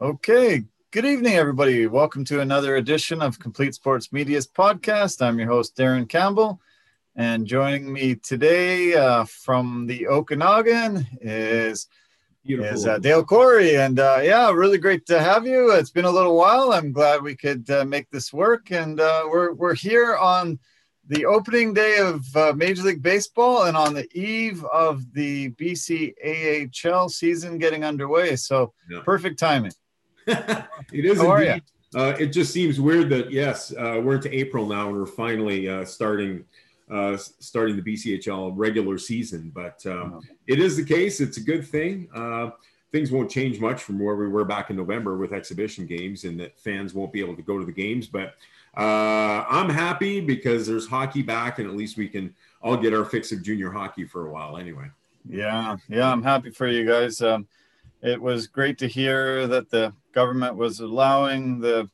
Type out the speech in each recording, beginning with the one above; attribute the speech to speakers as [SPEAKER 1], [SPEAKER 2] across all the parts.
[SPEAKER 1] Okay. Good evening, everybody. Welcome to another edition of Complete Sports Media's podcast. I'm your host, Darren Campbell. And joining me today uh, from the Okanagan is, is uh, Dale Cory. And uh, yeah, really great to have you. It's been a little while. I'm glad we could uh, make this work. And uh, we're, we're here on the opening day of uh, Major League Baseball and on the eve of the BC AHL season getting underway. So yeah. perfect timing.
[SPEAKER 2] it is How indeed. Uh, it just seems weird that yes, uh, we're into April now and we're finally uh, starting uh, starting the BCHL regular season. But um, oh. it is the case. It's a good thing. Uh, things won't change much from where we were back in November with exhibition games, and that fans won't be able to go to the games. But uh, I'm happy because there's hockey back, and at least we can all get our fix of junior hockey for a while. Anyway.
[SPEAKER 1] Yeah, yeah, I'm happy for you guys. Um, it was great to hear that the government was allowing the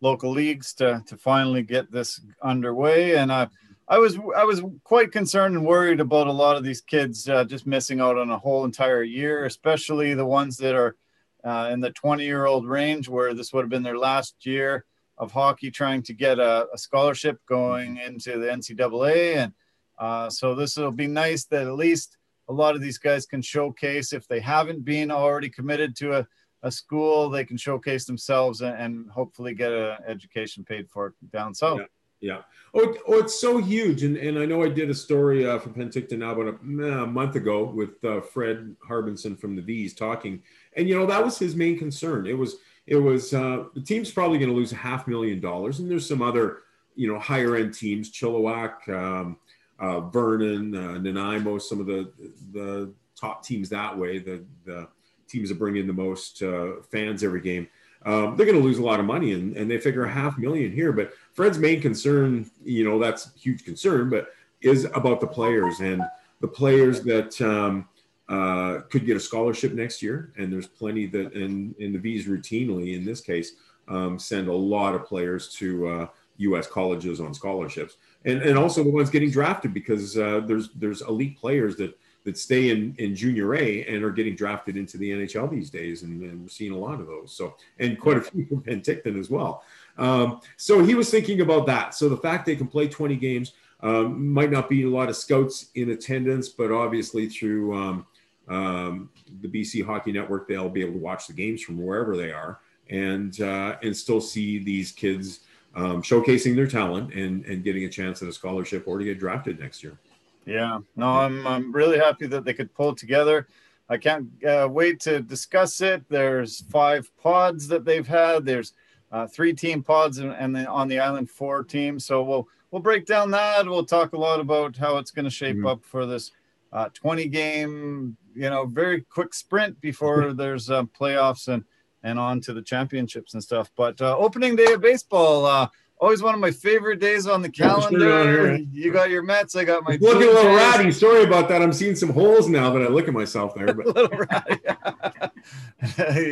[SPEAKER 1] local leagues to, to finally get this underway. And I, I was I was quite concerned and worried about a lot of these kids uh, just missing out on a whole entire year, especially the ones that are uh, in the 20 year old range, where this would have been their last year of hockey, trying to get a, a scholarship going into the NCAA. And uh, so this will be nice that at least a lot of these guys can showcase if they haven't been already committed to a, a school, they can showcase themselves and, and hopefully get an education paid for down south.
[SPEAKER 2] Yeah. Yeah. Oh, oh, it's so huge. And, and I know I did a story uh, for Penticton about a, a month ago with uh, Fred Harbinson from the Vees talking. And, you know, that was his main concern. It was, it was, uh, the team's probably going to lose a half million dollars. And there's some other, you know, higher end teams, Chilliwack, um, uh, Vernon, uh, Nanaimo, some of the the top teams that way, the the teams that bring in the most uh, fans every game. Um, they're going to lose a lot of money, and, and they figure a half million here. But Fred's main concern, you know, that's huge concern, but is about the players and the players that um, uh, could get a scholarship next year. And there's plenty that in in the Vees routinely, in this case, um, send a lot of players to uh, U.S. colleges on scholarships and and also the ones getting drafted because uh, there's there's elite players that that stay in in junior A and are getting drafted into the NHL these days, and, and we're seeing a lot of those. So and quite a few from Penticton as well. Um, so he was thinking about that. So the fact they can play 20 games um, might not be a lot of scouts in attendance, but obviously through um, um the BC Hockey Network, they'll be able to watch the games from wherever they are and uh, and still see these kids um, showcasing their talent and, and getting a chance at a scholarship or to get drafted next year.
[SPEAKER 1] Yeah, no, I'm, I'm really happy that they could pull together. I can't uh, wait to discuss it. There's five pods that they've had. There's uh, three team pods and, and then on the island four teams. So we'll we'll break down that. We'll talk a lot about how it's going to shape mm-hmm. up for this uh, 20 game, you know, very quick sprint before there's uh, playoffs and and on to the championships and stuff. But uh, opening day of baseball, uh, always one of my favorite days on the calendar. You got your Mets, I got my.
[SPEAKER 2] Looking a little ratty. Sorry about that. I'm seeing some holes now that I look at myself there. But little ratty.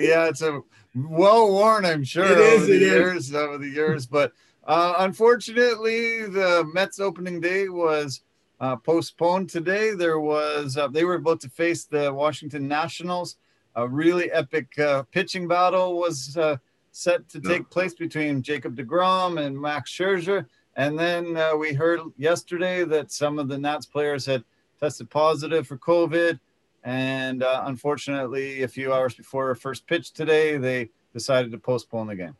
[SPEAKER 1] yeah, it's a well worn. I'm sure. It is. It years, is. Over the years, but uh, unfortunately, the Mets opening day was. Uh, postponed today. There was uh, they were about to face the Washington Nationals a really epic uh, pitching battle was uh, set to take place between Jacob DeGrom and Max Scherzer. And then uh, we heard yesterday that some of the Nats players had tested positive for COVID. And uh, unfortunately, a few hours before our first pitch today, they decided to postpone the game.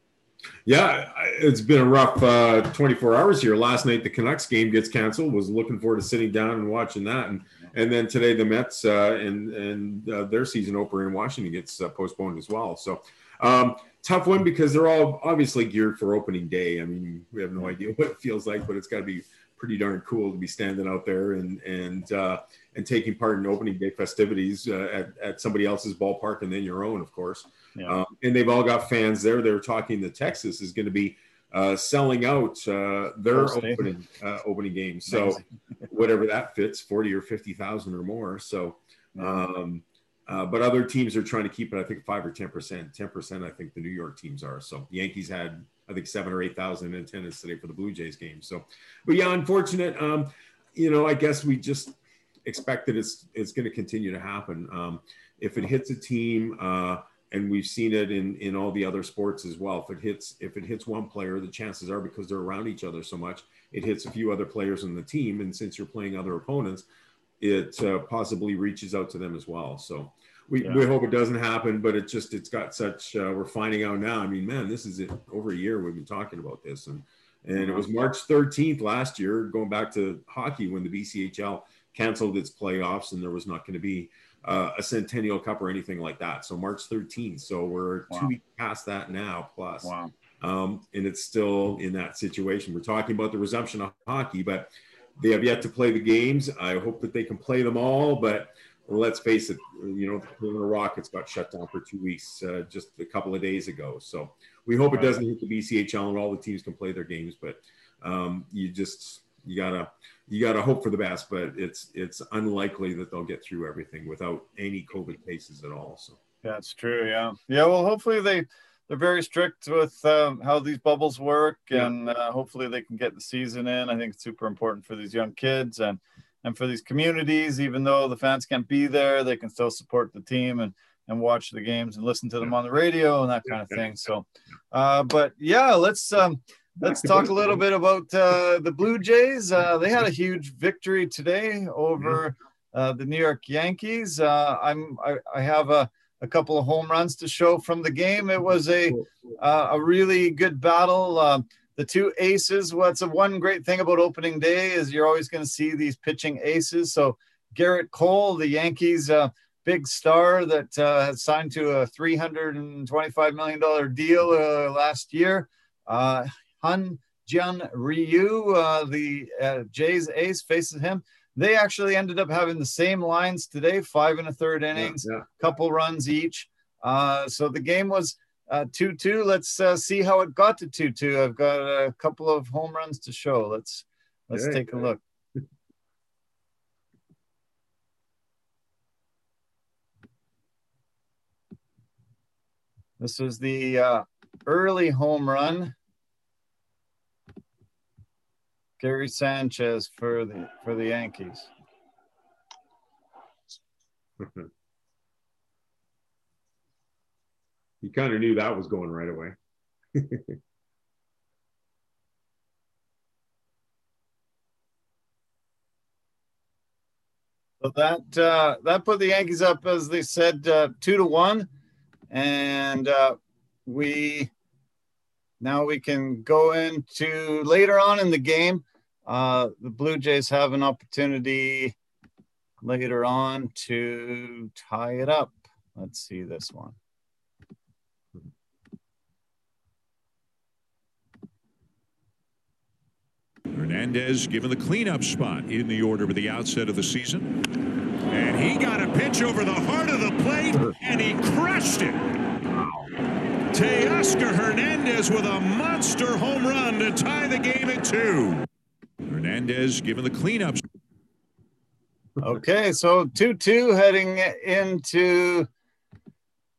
[SPEAKER 2] Yeah, it's been a rough uh, 24 hours here. Last night, the Canucks game gets canceled. Was looking forward to sitting down and watching that. And and then today the Mets uh, and and uh, their season opener in Washington gets uh, postponed as well. So um, tough one because they're all obviously geared for opening day. I mean, we have no idea what it feels like, but it's got to be pretty darn cool to be standing out there and and uh, and taking part in opening day festivities uh, at at somebody else's ballpark and then your own, of course. Yeah. Um, and they've all got fans there. They're talking that Texas is going to be uh, selling out uh, their opening uh, opening game. So whatever that fits, forty or fifty thousand or more. So, um, uh, but other teams are trying to keep it. I think five or ten percent. Ten percent. I think the New York teams are. So the Yankees had I think seven or eight thousand in attendance today for the Blue Jays game. So, but yeah, unfortunate. Um, you know, I guess we just expect that it's it's going to continue to happen. Um, if it hits a team. Uh, and we've seen it in in all the other sports as well. If it hits if it hits one player, the chances are because they're around each other so much, it hits a few other players in the team, and since you're playing other opponents, it uh, possibly reaches out to them as well. So. We, yeah. we hope it doesn't happen, but it just it's got such. Uh, we're finding out now. I mean, man, this is it. Over a year we've been talking about this, and and it was March 13th last year, going back to hockey when the BCHL canceled its playoffs and there was not going to be uh, a Centennial Cup or anything like that. So March 13th. So we're wow. two weeks past that now, plus. Wow. Um, and it's still in that situation. We're talking about the resumption of hockey, but they have yet to play the games. I hope that they can play them all, but let's face it, you know, the Rockets got shut down for two weeks uh, just a couple of days ago. So we hope right. it doesn't hit the BCHL and all the teams can play their games, but um, you just you gotta you gotta hope for the best, but it's it's unlikely that they'll get through everything without any COVID cases at all. So
[SPEAKER 1] that's true. Yeah, yeah. Well, hopefully they they're very strict with um, how these bubbles work, yeah. and uh, hopefully they can get the season in. I think it's super important for these young kids and and for these communities. Even though the fans can't be there, they can still support the team and and watch the games and listen to them on the radio and that kind of thing. So, uh, but yeah, let's um, let's talk a little bit about uh, the Blue Jays. Uh, they had a huge victory today over uh, the New York Yankees. Uh, I'm I, I have a, a couple of home runs to show from the game. It was a uh, a really good battle. Um, the two aces. What's a one great thing about opening day is you're always going to see these pitching aces. So Gerrit Cole, the Yankees uh, big star that uh, has signed to a $325 million deal uh, last year. Uh, Hyun Jin Ryu, uh, the uh, Jays ace, faces him. They actually ended up having the same lines today, five and a third innings, yeah, yeah. couple runs each. Uh, so the game was uh, 2 2. Let's uh, see how it got to 2 2. I've got a couple of home runs to show. Let's let's yeah, take a look. This is the uh, early home run. Gary Sanchez for the for the Yankees.
[SPEAKER 2] you kind of knew that was going right away.
[SPEAKER 1] so that uh, that put the Yankees up, as they said, uh, two to one, and uh, we now we can go into later on in the game. Uh, the Blue Jays have an opportunity later on to tie it up. Let's see this one.
[SPEAKER 3] Hernandez given the cleanup spot in the order with the outset of the season. And he got a pitch over the heart of the plate, and he crushed it. Teoscar Hernandez with a monster home run to tie the game at two. Hernandez given the cleanups.
[SPEAKER 1] Okay, so 2 2 heading into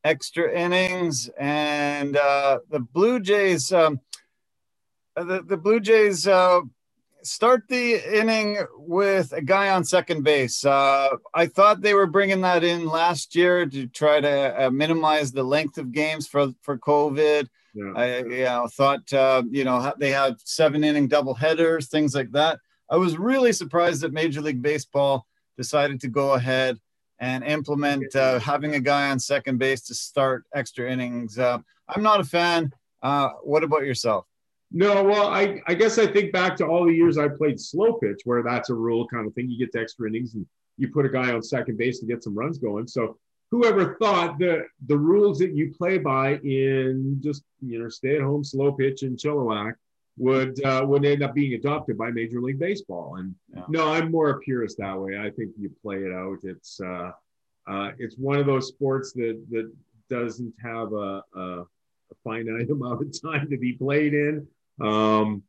[SPEAKER 1] extra innings. And uh, the Blue Jays, um, the, the Blue Jays uh, start the inning with a guy on second base. Uh, I thought they were bringing that in last year to try to uh, minimize the length of games for for COVID. Yeah. I you know, thought uh, you know they had seven inning double headers, things like that. I was really surprised that Major League Baseball decided to go ahead and implement uh, having a guy on second base to start extra innings. Uh, I'm not a fan. Uh, what about yourself?
[SPEAKER 2] No, well, I, I guess I think back to all the years I played slow pitch, where that's a rule kind of thing. You get to extra innings and you put a guy on second base to get some runs going. So whoever thought the the rules that you play by in just you know stay at home slow pitch in Chilliwack would uh, would end up being adopted by Major League Baseball. And yeah. no, I'm more a purist that way. I think you play it out. It's uh, uh, it's one of those sports that that doesn't have a, a, a finite amount of time to be played in. Um,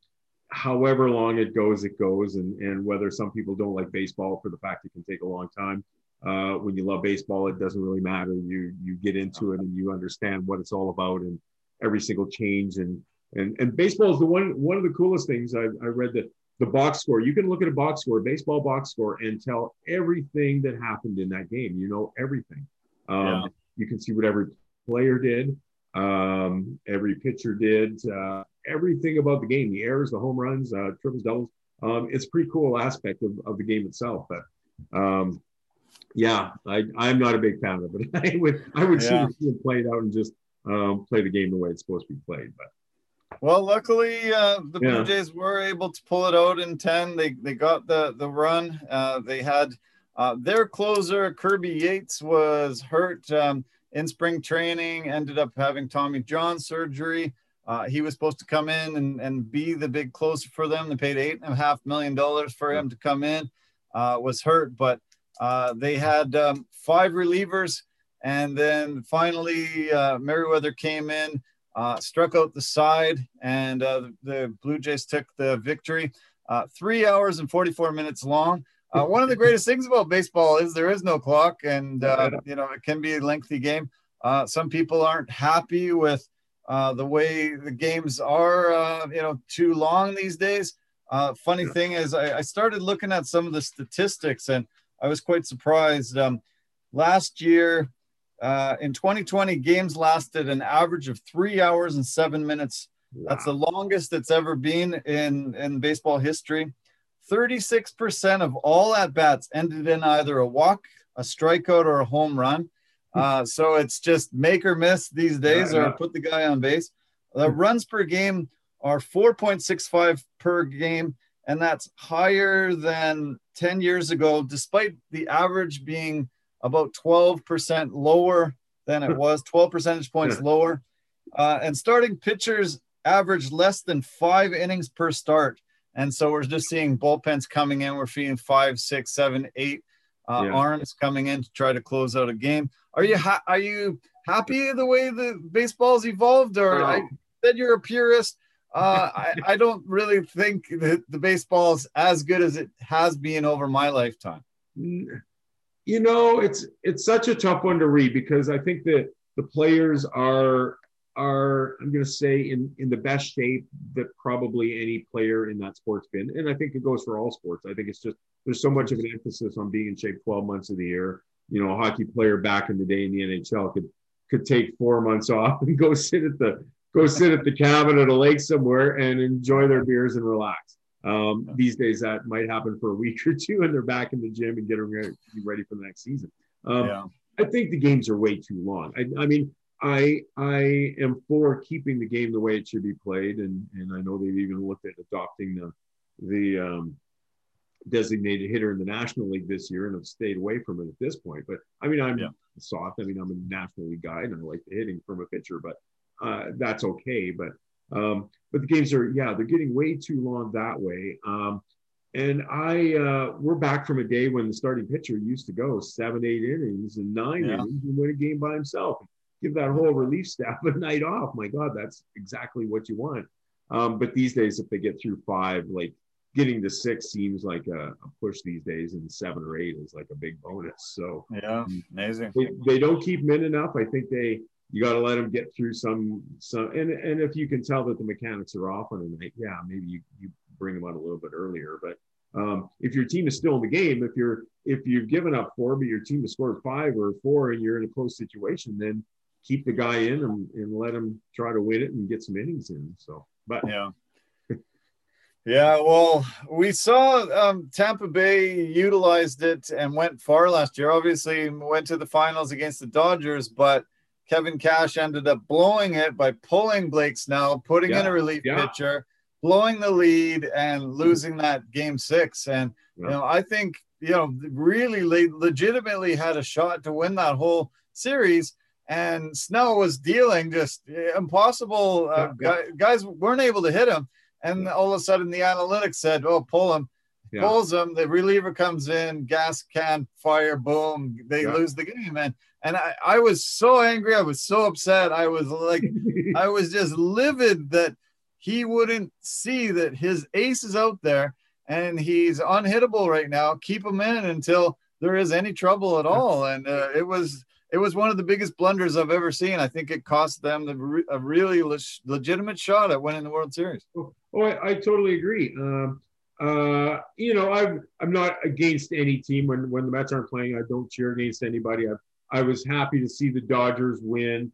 [SPEAKER 2] however long it goes, it goes. And, and whether some people don't like baseball for the fact it can take a long time. Uh, when you love baseball, it doesn't really matter. You you get into it and you understand what it's all about and every single change and and and baseball is the one one of the coolest things. I, I read that the box score. You can look at a box score, baseball box score, and tell everything that happened in that game. You know everything. Um, yeah. You can see what every player did, um, every pitcher did, uh, everything about the game, the errors, the home runs, uh, triples, doubles. Um, it's a pretty cool aspect of, of the game itself. But um, yeah, I, I'm not a big fan of it. but I would I would yeah. see it played out and just um, play the game the way it's supposed to be played. But
[SPEAKER 1] well, luckily uh, the yeah. Blue Jays were able to pull it out in ten. They they got the the run. Uh, they had uh, their closer Kirby Yates was hurt um, in spring training. Ended up having Tommy John surgery. Uh, he was supposed to come in and, and be the big closer for them. They paid eight and a half million dollars for him to come in. Uh, was hurt, but uh, they had um, five relievers, and then finally uh, Merryweather came in, uh, struck out the side, and uh, the Blue Jays took the victory. Uh, three hours and 44 minutes long. Uh, one of the greatest things about baseball is there is no clock, and you know it can be a lengthy game. some people aren't happy with the way the games are, uh, you know, too long these days. Uh, funny thing is, I, I started looking at some of the statistics, and I was quite surprised. Um, last year, uh, in 2020, games lasted an average of three hours and seven minutes. Wow. That's the longest it's ever been in, in baseball history. 36% of all at bats ended in either a walk, a strikeout, or a home run. Uh, so it's just make or miss these days, yeah, or put the guy on base. The hmm. runs per game are 4.65 per game, and that's higher than 10 years ago, despite the average being about 12% lower than it was, 12 percentage points lower. Uh, and starting pitchers average less than five innings per start. And so we're just seeing bullpens coming in. We're feeding five, six, seven, eight uh, yeah. arms coming in to try to close out a game. Are you ha- are you happy the way the baseball's evolved, or I said you're a purist? Uh, I, I don't really think that the baseball is as good as it has been over my lifetime.
[SPEAKER 2] You know, it's it's such a tough one to read because I think that the players are are I'm going to say in in the best shape that probably any player in that sport's been, and I think it goes for all sports. I think it's just there's so much of an emphasis on being in shape 12 months of the year. You know, a hockey player back in the day in the NHL could could take four months off and go sit at the go sit at the cabin at a lake somewhere and enjoy their beers and relax. Um, these days, that might happen for a week or two, and they're back in the gym and getting ready, ready for the next season. Um, yeah. I think the games are way too long. I, I, mean, I I am for keeping the game the way it should be played, and and I know they've even looked at adopting the the um, designated hitter in the National League this year, and have stayed away from it at this point. But I mean, I'm yeah. soft. I mean, I'm a National League guy, and I like the hitting from a pitcher, but uh, that's okay. But um, but the games are yeah they're getting way too long that way. Um, and I uh, we're back from a day when the starting pitcher used to go seven eight innings and nine yeah. innings and win a game by himself. Give that whole relief staff a night off. My God, that's exactly what you want. Um, but these days, if they get through five, like getting to six seems like a, a, push these days, and seven or eight is like a big bonus. So
[SPEAKER 1] yeah, amazing.
[SPEAKER 2] They, they don't keep men enough. I think they you got to let them get through some some and and if you can tell that the mechanics are off on a night yeah maybe you, you bring them out a little bit earlier but um, if your team is still in the game if you're if you've given up four but your team has scored five or four and you're in a close situation then keep the guy in and, and let him try to win it and get some innings in so but
[SPEAKER 1] yeah yeah, well, we saw um, Tampa Bay utilized it and went far last year. Obviously, went to the finals against the Dodgers, but Kevin Cash ended up blowing it by pulling Blake Snell, putting yeah. in a relief yeah. pitcher, blowing the lead, and losing that game six. And yeah. you know, I think you know really legitimately had a shot to win that whole series. And Snell was dealing just impossible. Uh, guys weren't able to hit him, and all of a sudden the analytics said, "Oh, pull him." Pulls him. The reliever comes in, gas can fire, boom. They lose the game, and and I, I was so angry. I was so upset. I was like, I was just livid that he wouldn't see that his ace is out there and he's unhittable right now. Keep him in until there is any trouble at all. And uh, it was it was one of the biggest blunders I've ever seen. I think it cost them the, a really le- legitimate shot at winning the World Series.
[SPEAKER 2] Oh, oh I, I, totally agree. Um, uh, you know, I'm I'm not against any team when when the Mets aren't playing. I don't cheer against anybody. I've I was happy to see the Dodgers win.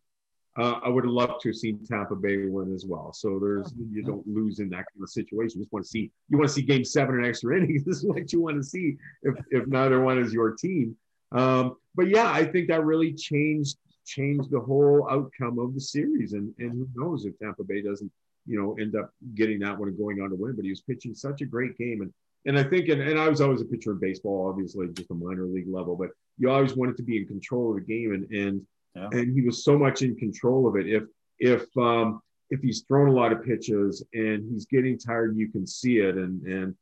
[SPEAKER 2] uh, I would have loved to have seen Tampa Bay win as well. So there's you don't lose in that kind of situation. You just want to see you want to see Game Seven and extra innings. This is what you want to see if if neither one is your team. Um, but yeah, I think that really changed changed the whole outcome of the series. And and who knows if Tampa Bay doesn't you know end up getting that one and going on to win. But he was pitching such a great game and. And I think, and, and I was always a pitcher in baseball, obviously just a minor league level, but you always wanted to be in control of the game. And, and yeah. and he was so much in control of it. If if um, if he's thrown a lot of pitches and he's getting tired, you can see it, and and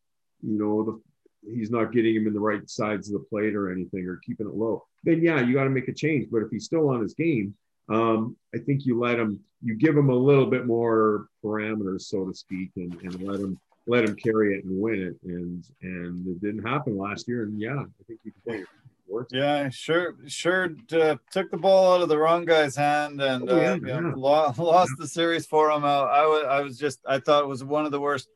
[SPEAKER 2] you know the, he's not getting him in the right sides of the plate or anything, or keeping it low. Then yeah, you got to make a change. But if he's still on his game, um, I think you let them, you give them a little bit more parameters, so to speak, and, and let them let them carry it and win it. And and it didn't happen last year. And yeah, I think you can play
[SPEAKER 1] yeah, sure, sure. Uh, took the ball out of the wrong guy's hand and oh, yeah, uh, yeah. Know, lost, lost yeah. the series for him. I, I, was, I was just, I thought it was one of the worst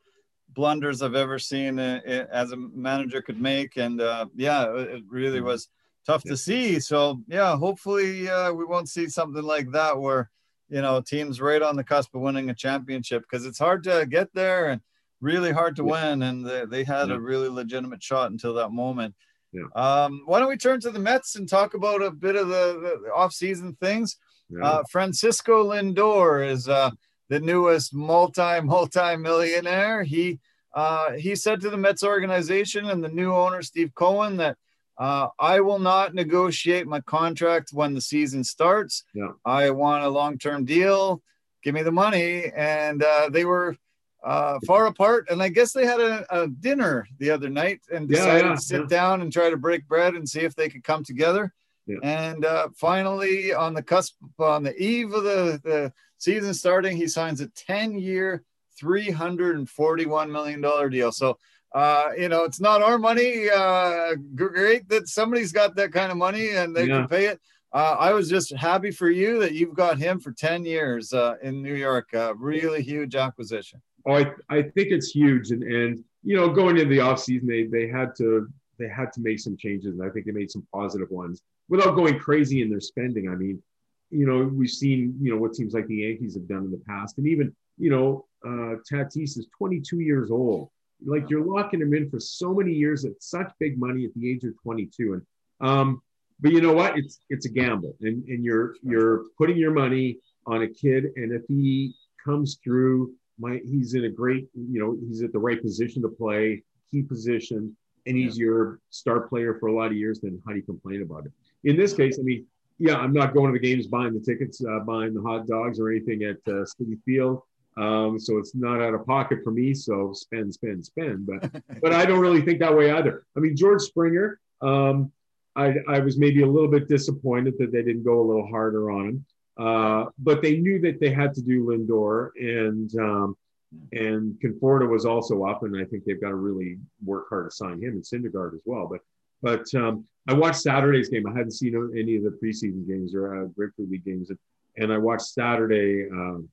[SPEAKER 1] blunders I've ever seen uh, as a manager could make. And uh, yeah, it really was tough to see. So yeah, hopefully uh, we won't see something like that where you know teams right on the cusp of winning a championship because it's hard to get there and really hard to win. And they, they had a really legitimate shot until that moment. Yeah. Um, why don't we turn to the Mets and talk about a bit of the, the off-season things? Yeah. Uh, Francisco Lindor is uh, the newest multi multi millionaire. He uh, he said to the Mets organization and the new owner Steve Cohen that uh, I will not negotiate my contract when the season starts. Yeah. I want a long term deal. Give me the money. And uh, they were uh, far apart. And I guess they had a, a dinner the other night and decided yeah, yeah, to sit down and try to break bread and see if they could come together. And uh, finally, on the cusp, on the eve of the, the season starting, he signs a 10 year, $341 million deal. So, uh, you know, it's not our money. Uh, great that somebody's got that kind of money and they can pay it. Uh, I was just happy for you that you've got him for 10 years uh, in New York. Uh, really huge acquisition.
[SPEAKER 2] Oh, I, I think it's huge. And, and, you know, going into the offseason, they, they had to, they had to make some changes. And I think they made some positive ones without going crazy in their spending. I mean, you know, we've seen, you know, what seems like the Yankees have done in the past. And even, you know, uh, Tatis is 22 years old. Like you're locking him in for so many years at such big money at the age of 22. And, um, but you know what? It's, it's a gamble and, and you're, you're putting your money on a kid. And if he comes through my he's in a great, you know, he's at the right position to play, key position, and he's yeah. your star player for a lot of years, then how do you complain about it? In this case, I mean, yeah, I'm not going to the games buying the tickets, uh, buying the hot dogs or anything at uh, Citi Field. Um, so it's not out of pocket for me. So spend, spend, spend. But but I don't really think that way either. I mean, George Springer, um, I, I was maybe a little bit disappointed that they didn't go a little harder on him. Uh, but they knew that they had to do Lindor, and um, and Conforto was also up, and I think they've got to really work hard to sign him and Syndergaard as well. But but um, I watched Saturday's game. I hadn't seen any of the preseason games or uh, Grapefruit League games, and, and I watched Saturday um,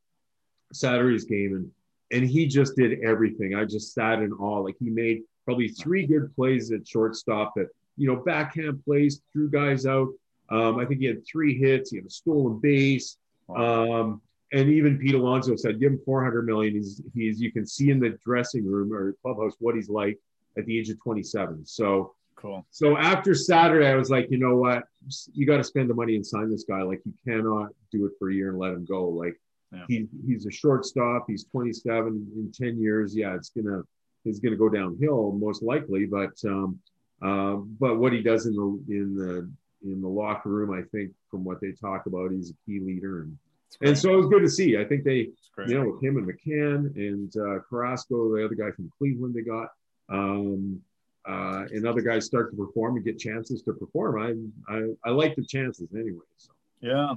[SPEAKER 2] Saturday's game, and and he just did everything. I just sat in awe. Like he made probably three good plays at shortstop that you know backhand plays, threw guys out. Um, I think he had three hits. He had a stolen base. Um, and even Pete Alonso said, give him 400 million. He's, he's, you can see in the dressing room or clubhouse what he's like at the age of 27. So
[SPEAKER 1] cool.
[SPEAKER 2] So after Saturday, I was like, you know what? You got to spend the money and sign this guy. Like you cannot do it for a year and let him go. Like yeah. he, he's a shortstop. He's 27 in 10 years. Yeah, it's gonna, it's gonna go downhill most likely. But, um, uh, but what he does in the in the in the locker room. I think from what they talk about, he's a key leader, and and so it was good to see. I think they, you know, with him and McCann and uh, Carrasco, the other guy from Cleveland, they got. Um, uh, and other guys start to perform and get chances to perform. I I, I like the chances anyway. So.
[SPEAKER 1] Yeah,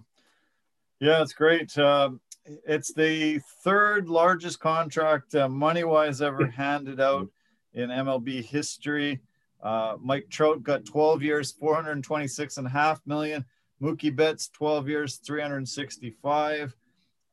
[SPEAKER 1] yeah, it's great. Uh, it's the third largest contract uh, money wise ever handed out in MLB history. Uh, Mike Trout got 12 years, 426 and a half million. Mookie Betts, 12 years, 365.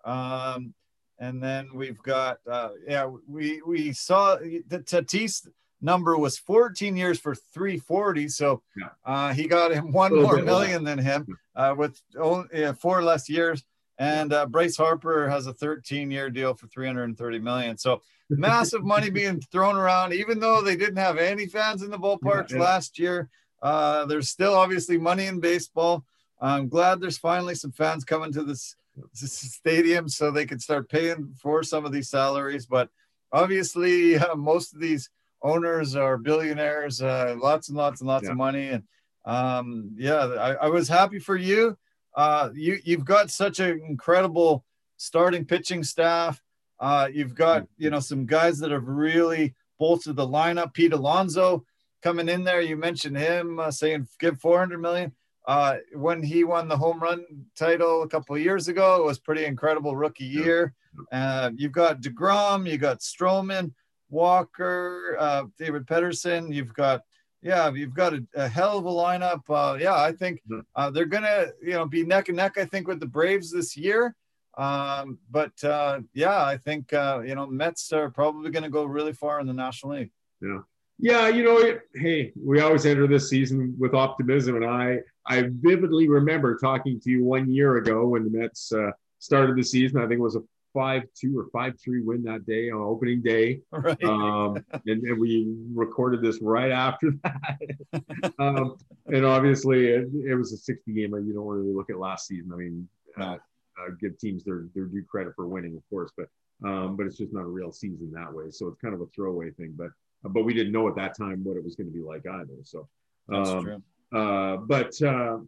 [SPEAKER 1] Um, and then we've got, uh, yeah, we we saw the Tatis number was 14 years for 340. So uh, he got him one more million than him uh, with only, four less years. And uh, Bryce Harper has a 13 year deal for 330 million. So massive money being thrown around, even though they didn't have any fans in the ballparks yeah, yeah. last year. Uh, there's still obviously money in baseball. I'm glad there's finally some fans coming to this, this stadium so they can start paying for some of these salaries. But obviously, uh, most of these owners are billionaires, uh, lots and lots and lots yeah. of money. And um, yeah, I, I was happy for you uh, you you've got such an incredible starting pitching staff. Uh, you've got you know some guys that have really bolstered the lineup. Pete Alonso coming in there. You mentioned him uh, saying give 400 million. Uh, when he won the home run title a couple of years ago, it was pretty incredible rookie year. Uh, you've got Degrom, you got Stroman, Walker, uh, David Peterson. You've got yeah, you've got a, a hell of a lineup. Uh, yeah, I think uh, they're gonna, you know, be neck and neck. I think with the Braves this year. Um, but uh, yeah, I think uh, you know Mets are probably going to go really far in the National League.
[SPEAKER 2] Yeah, yeah. You know, hey, we always enter this season with optimism, and I I vividly remember talking to you one year ago when the Mets uh, started the season. I think it was a five two or five three win that day on opening day. Right. Um, and, and, we recorded this right after that. um, and obviously, it, it, was a 60 game. You don't really look at last season. I mean, uh, uh, give teams their their due credit for winning, of course, but um, but it's just not a real season that way. So it's kind of a throwaway thing. But uh, but we didn't know at that time what it was going to be like either. So. That's um, true. Uh, but uh,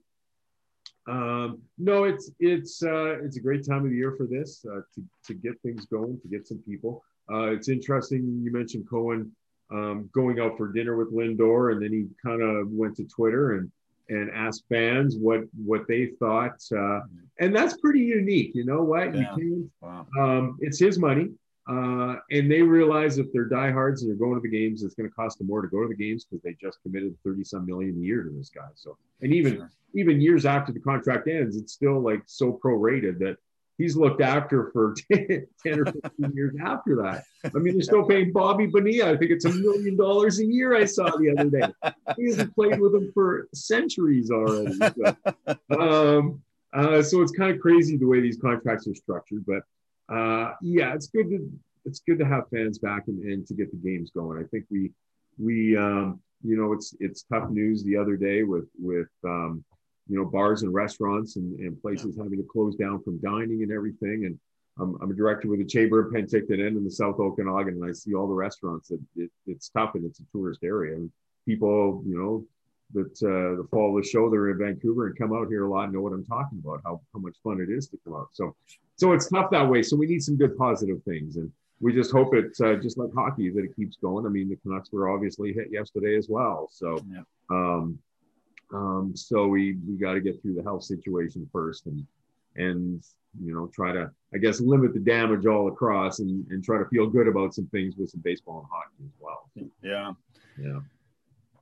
[SPEAKER 2] um, no, it's it's uh, it's a great time of the year for this uh, to to get things going, to get some people. Uh, it's interesting. You mentioned Cohen um, going out for dinner with Lindor, and then he kind of went to Twitter and and asked fans what what they thought, uh, and that's pretty unique. You know what? Yeah. You can't. Wow. Um, it's his money. Uh, and they realize if they're diehards and they're going to the games, it's going to cost them more to go to the games because they just committed 30 some million a year to this guy. So, and even, sure. even years after the contract ends, it's still like so prorated that he's looked after for 10, 10 or 15 years after that. I mean, they're still paying Bobby Bonilla. I think it's a million dollars a year. I saw the other day. He hasn't played with him for centuries already. So, um, uh, so it's kind of crazy the way these contracts are structured, but uh, yeah, it's good to it's good to have fans back and, and to get the games going. I think we we um, you know it's it's tough news the other day with with um, you know bars and restaurants and, and places yeah. having to close down from dining and everything. And I'm, I'm a director with the Chamber of Penticton and in the South Okanagan, and I see all the restaurants. That it, it's tough and it's a tourist area. And people, you know, that uh, the fall of the show they're in Vancouver and come out here a lot and know what I'm talking about, how, how much fun it is to come out. So so it's tough that way. So we need some good positive things, and we just hope it's uh, just like hockey that it keeps going. I mean, the Canucks were obviously hit yesterday as well, so yeah. um, um, so we we got to get through the health situation first, and and you know try to I guess limit the damage all across, and and try to feel good about some things with some baseball and hockey as well.
[SPEAKER 1] Yeah,
[SPEAKER 2] yeah.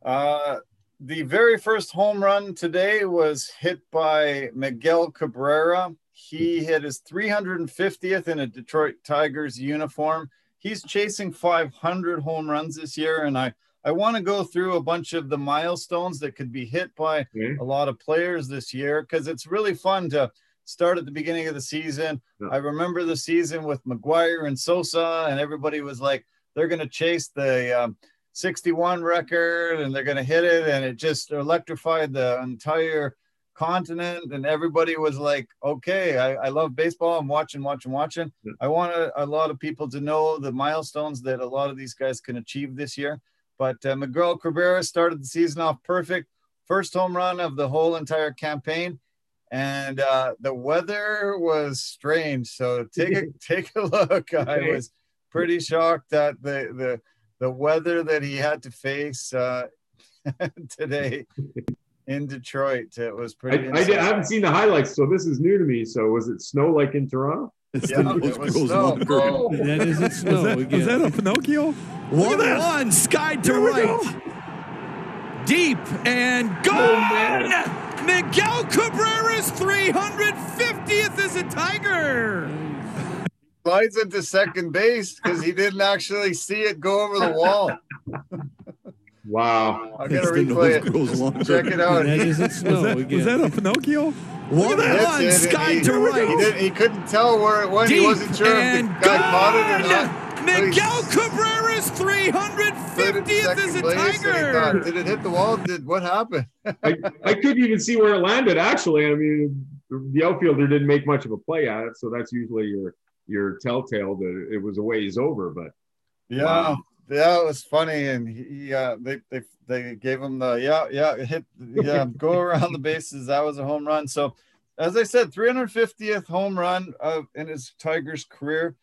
[SPEAKER 1] Uh, the very first home run today was hit by Miguel Cabrera he hit his 350th in a Detroit Tigers uniform. He's chasing 500 home runs this year, and I I want to go through a bunch of the milestones that could be hit by mm-hmm. a lot of players this year because it's really fun to start at the beginning of the season. Yeah. I remember the season with McGwire and Sosa, and everybody was like, they're going to chase the um, 61 record and they're going to hit it, and it just electrified the entire continent. And everybody was like okay I, I love baseball. I'm watching watching watching. Yeah. i want a, a, lot of people to know the milestones that a lot of these guys can achieve this year. But uh, miguel cabrera started the season off perfect. First home run of the whole entire campaign. And uh, the weather was strange. So take a take a look. I was pretty shocked that the the the weather that he had to face uh, today in Detroit. It was pretty.
[SPEAKER 2] I, I, I, haven't seen the highlights, so this is new to me. So was it snow like in Toronto?
[SPEAKER 1] yeah, it was snow.
[SPEAKER 4] Oh. That is it snow.
[SPEAKER 5] Was that, was that a Pinocchio?
[SPEAKER 4] Look at one, sky to right. Deep and gone! Oh, Miguel Cabrera's 350th as a Tiger.
[SPEAKER 1] Slides into second base because he didn't actually see it go over the wall.
[SPEAKER 2] Wow.
[SPEAKER 1] I'm gonna
[SPEAKER 4] As the
[SPEAKER 1] replay
[SPEAKER 4] nose grows
[SPEAKER 1] it.
[SPEAKER 4] longer.
[SPEAKER 1] Just check it out.
[SPEAKER 5] That is it snow
[SPEAKER 6] Was that, was that a Pinocchio?
[SPEAKER 4] Look at that
[SPEAKER 1] Hits it,
[SPEAKER 4] sky
[SPEAKER 1] he-
[SPEAKER 4] to right.
[SPEAKER 1] didn't, he couldn't tell where it went.
[SPEAKER 4] Deep
[SPEAKER 1] he wasn't sure if
[SPEAKER 4] and
[SPEAKER 1] the guy caught it or
[SPEAKER 4] gone.
[SPEAKER 1] not.
[SPEAKER 4] Miguel Cabrera's
[SPEAKER 1] Put it in
[SPEAKER 4] 350th
[SPEAKER 1] second
[SPEAKER 4] is a
[SPEAKER 1] place, and he
[SPEAKER 4] Tiger.
[SPEAKER 1] thought, Did it hit the wall? Did what happened?
[SPEAKER 2] I, I couldn't even see where it landed. Actually, I mean, the outfielder didn't make much of a play at it, so that's usually your your telltale that it was a ways over. But
[SPEAKER 1] Yeah,
[SPEAKER 2] Wow.
[SPEAKER 1] yeah, it was funny, and he, uh, they they they gave him the yeah, yeah, hit, yeah, go around the bases. That was a home run. So, as I said, 350th home run uh, in his Tigers career.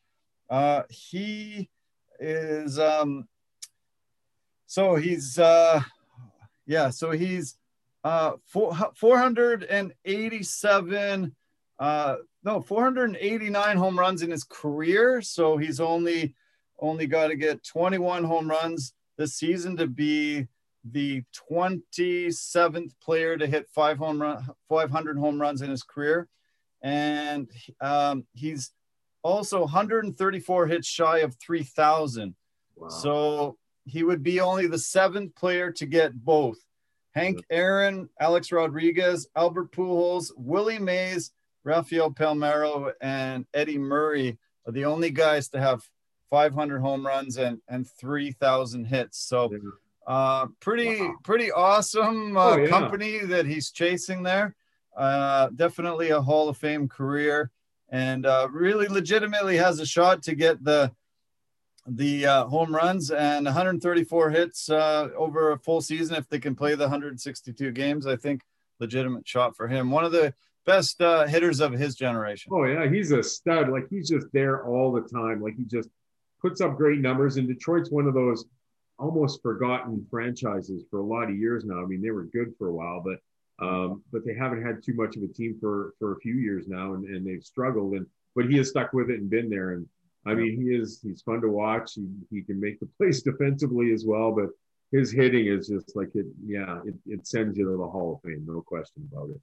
[SPEAKER 1] Uh, he is um, so he's uh, yeah, so he's uh, four, 487 uh no 489 home runs in his career so he's only only got to get 21 home runs this season to be the 27th player to hit five home run 500 home runs in his career and um, he's also 134 hits shy of 3000
[SPEAKER 2] wow.
[SPEAKER 1] so he would be only the seventh player to get both. Hank Aaron, Alex Rodriguez, Albert Pujols, Willie Mays, Rafael Palmeiro, and Eddie Murray are the only guys to have 500 home runs and, and 3,000 hits. So uh, pretty
[SPEAKER 2] Wow.
[SPEAKER 1] pretty awesome uh,
[SPEAKER 2] Oh, yeah.
[SPEAKER 1] company that he's chasing there. Uh, definitely a Hall of Fame career, and uh, really legitimately has a shot to get the the uh, home runs and 134 hits uh, over a full season if they can play the 162 games. I think legitimate shot for him. One of the best uh, hitters of his generation.
[SPEAKER 2] Oh yeah, he's a stud. Like he's just there all the time. Like he just puts up great numbers. And Detroit's one of those almost forgotten franchises for a lot of years now. I mean, they were good for a while, but um, but they haven't had too much of a team for for a few years now, and, and they've struggled. And but he has stuck with it and been there. And I mean, he is he's fun to watch. He, he can make the plays defensively as well, but his hitting is just like it. Yeah, it, it sends you to the Hall of Fame, no question about it.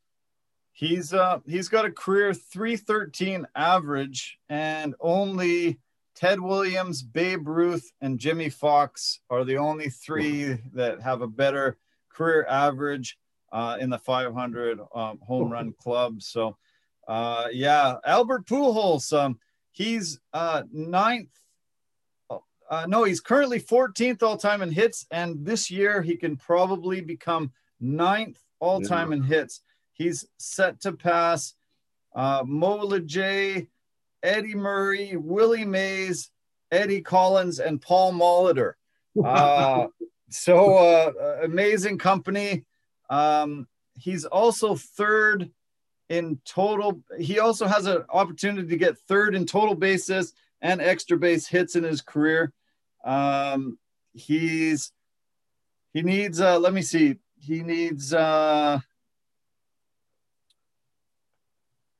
[SPEAKER 1] He's uh he's got a career 313 average and only Ted Williams, Babe Ruth, and Jimmie Foxx are the only three that have a better career average uh, in the 500 um, home run club. So, uh, yeah, Albert Pujols, um, he's uh, ninth. Uh, no, he's currently 14th all time in hits, and this year he can probably become ninth all time in hits. He's set to pass uh, Lajoie, Eddie Murray, Willie Mays, Eddie Collins, and Paul Molitor. Uh, so uh, amazing company. Um, he's also third in total. He also has an opportunity to get third in total bases and extra base hits in his career. Um, he's he needs. Uh, let me see. He needs. Uh,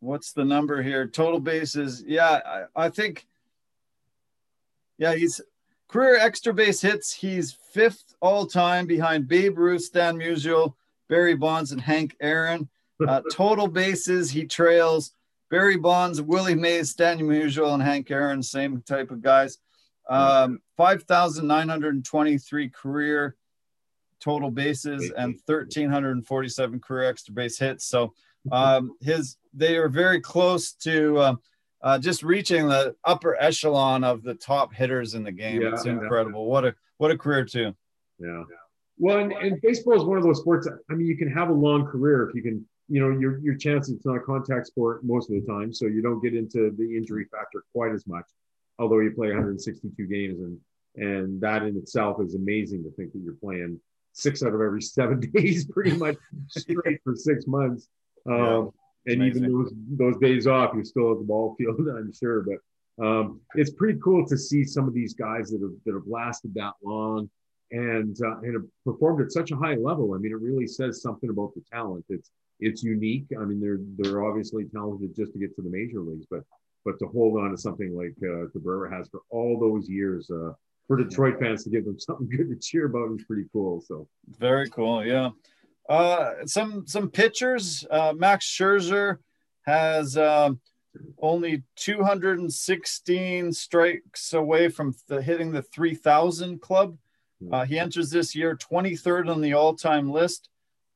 [SPEAKER 1] what's the number here? Total bases. Yeah, I, I think. Yeah, he's career extra base hits. He's fifth all time behind Babe Ruth, Stan Musial, Barry Bonds, and Hank Aaron. Uh, total bases, he trails Barry Bonds, Willie Mays, Stan Musial, and Hank Aaron, same type of guys. Um, 5,923 career total bases and 1,347 career extra base hits. So um, his they are very close to uh, uh, just reaching the upper echelon of the top hitters in the game.
[SPEAKER 2] Yeah,
[SPEAKER 1] it's
[SPEAKER 2] yeah.
[SPEAKER 1] incredible. What a what a career too.
[SPEAKER 2] Yeah. Well, and, and baseball is one of those sports. I mean, you can have a long career if you can. You know, your your chances. It's not a contact sport most of the time, so you don't get into the injury factor quite as much. Although you play 162 games, and and that in itself is amazing to think that you're playing six out of every seven days, pretty much straight for six months. Um, and even those those days off, you're still at the ball field, I'm sure. But um, it's pretty cool to see some of these guys that have that have lasted that long and uh, and have performed at such a high level. I mean, it really says something about the talent. It's it's unique. I mean, they're they're obviously talented just to get to the major leagues, but but to hold on to something like uh, Cabrera has for all those years, uh, for Detroit fans to give them something good to cheer about is pretty cool. So
[SPEAKER 1] Very cool. Yeah. Uh, some some pitchers. Uh, Max Scherzer has um, only 216 strikes away from the, hitting the 3,000 club. Uh, he enters this year 23rd on the all-time list.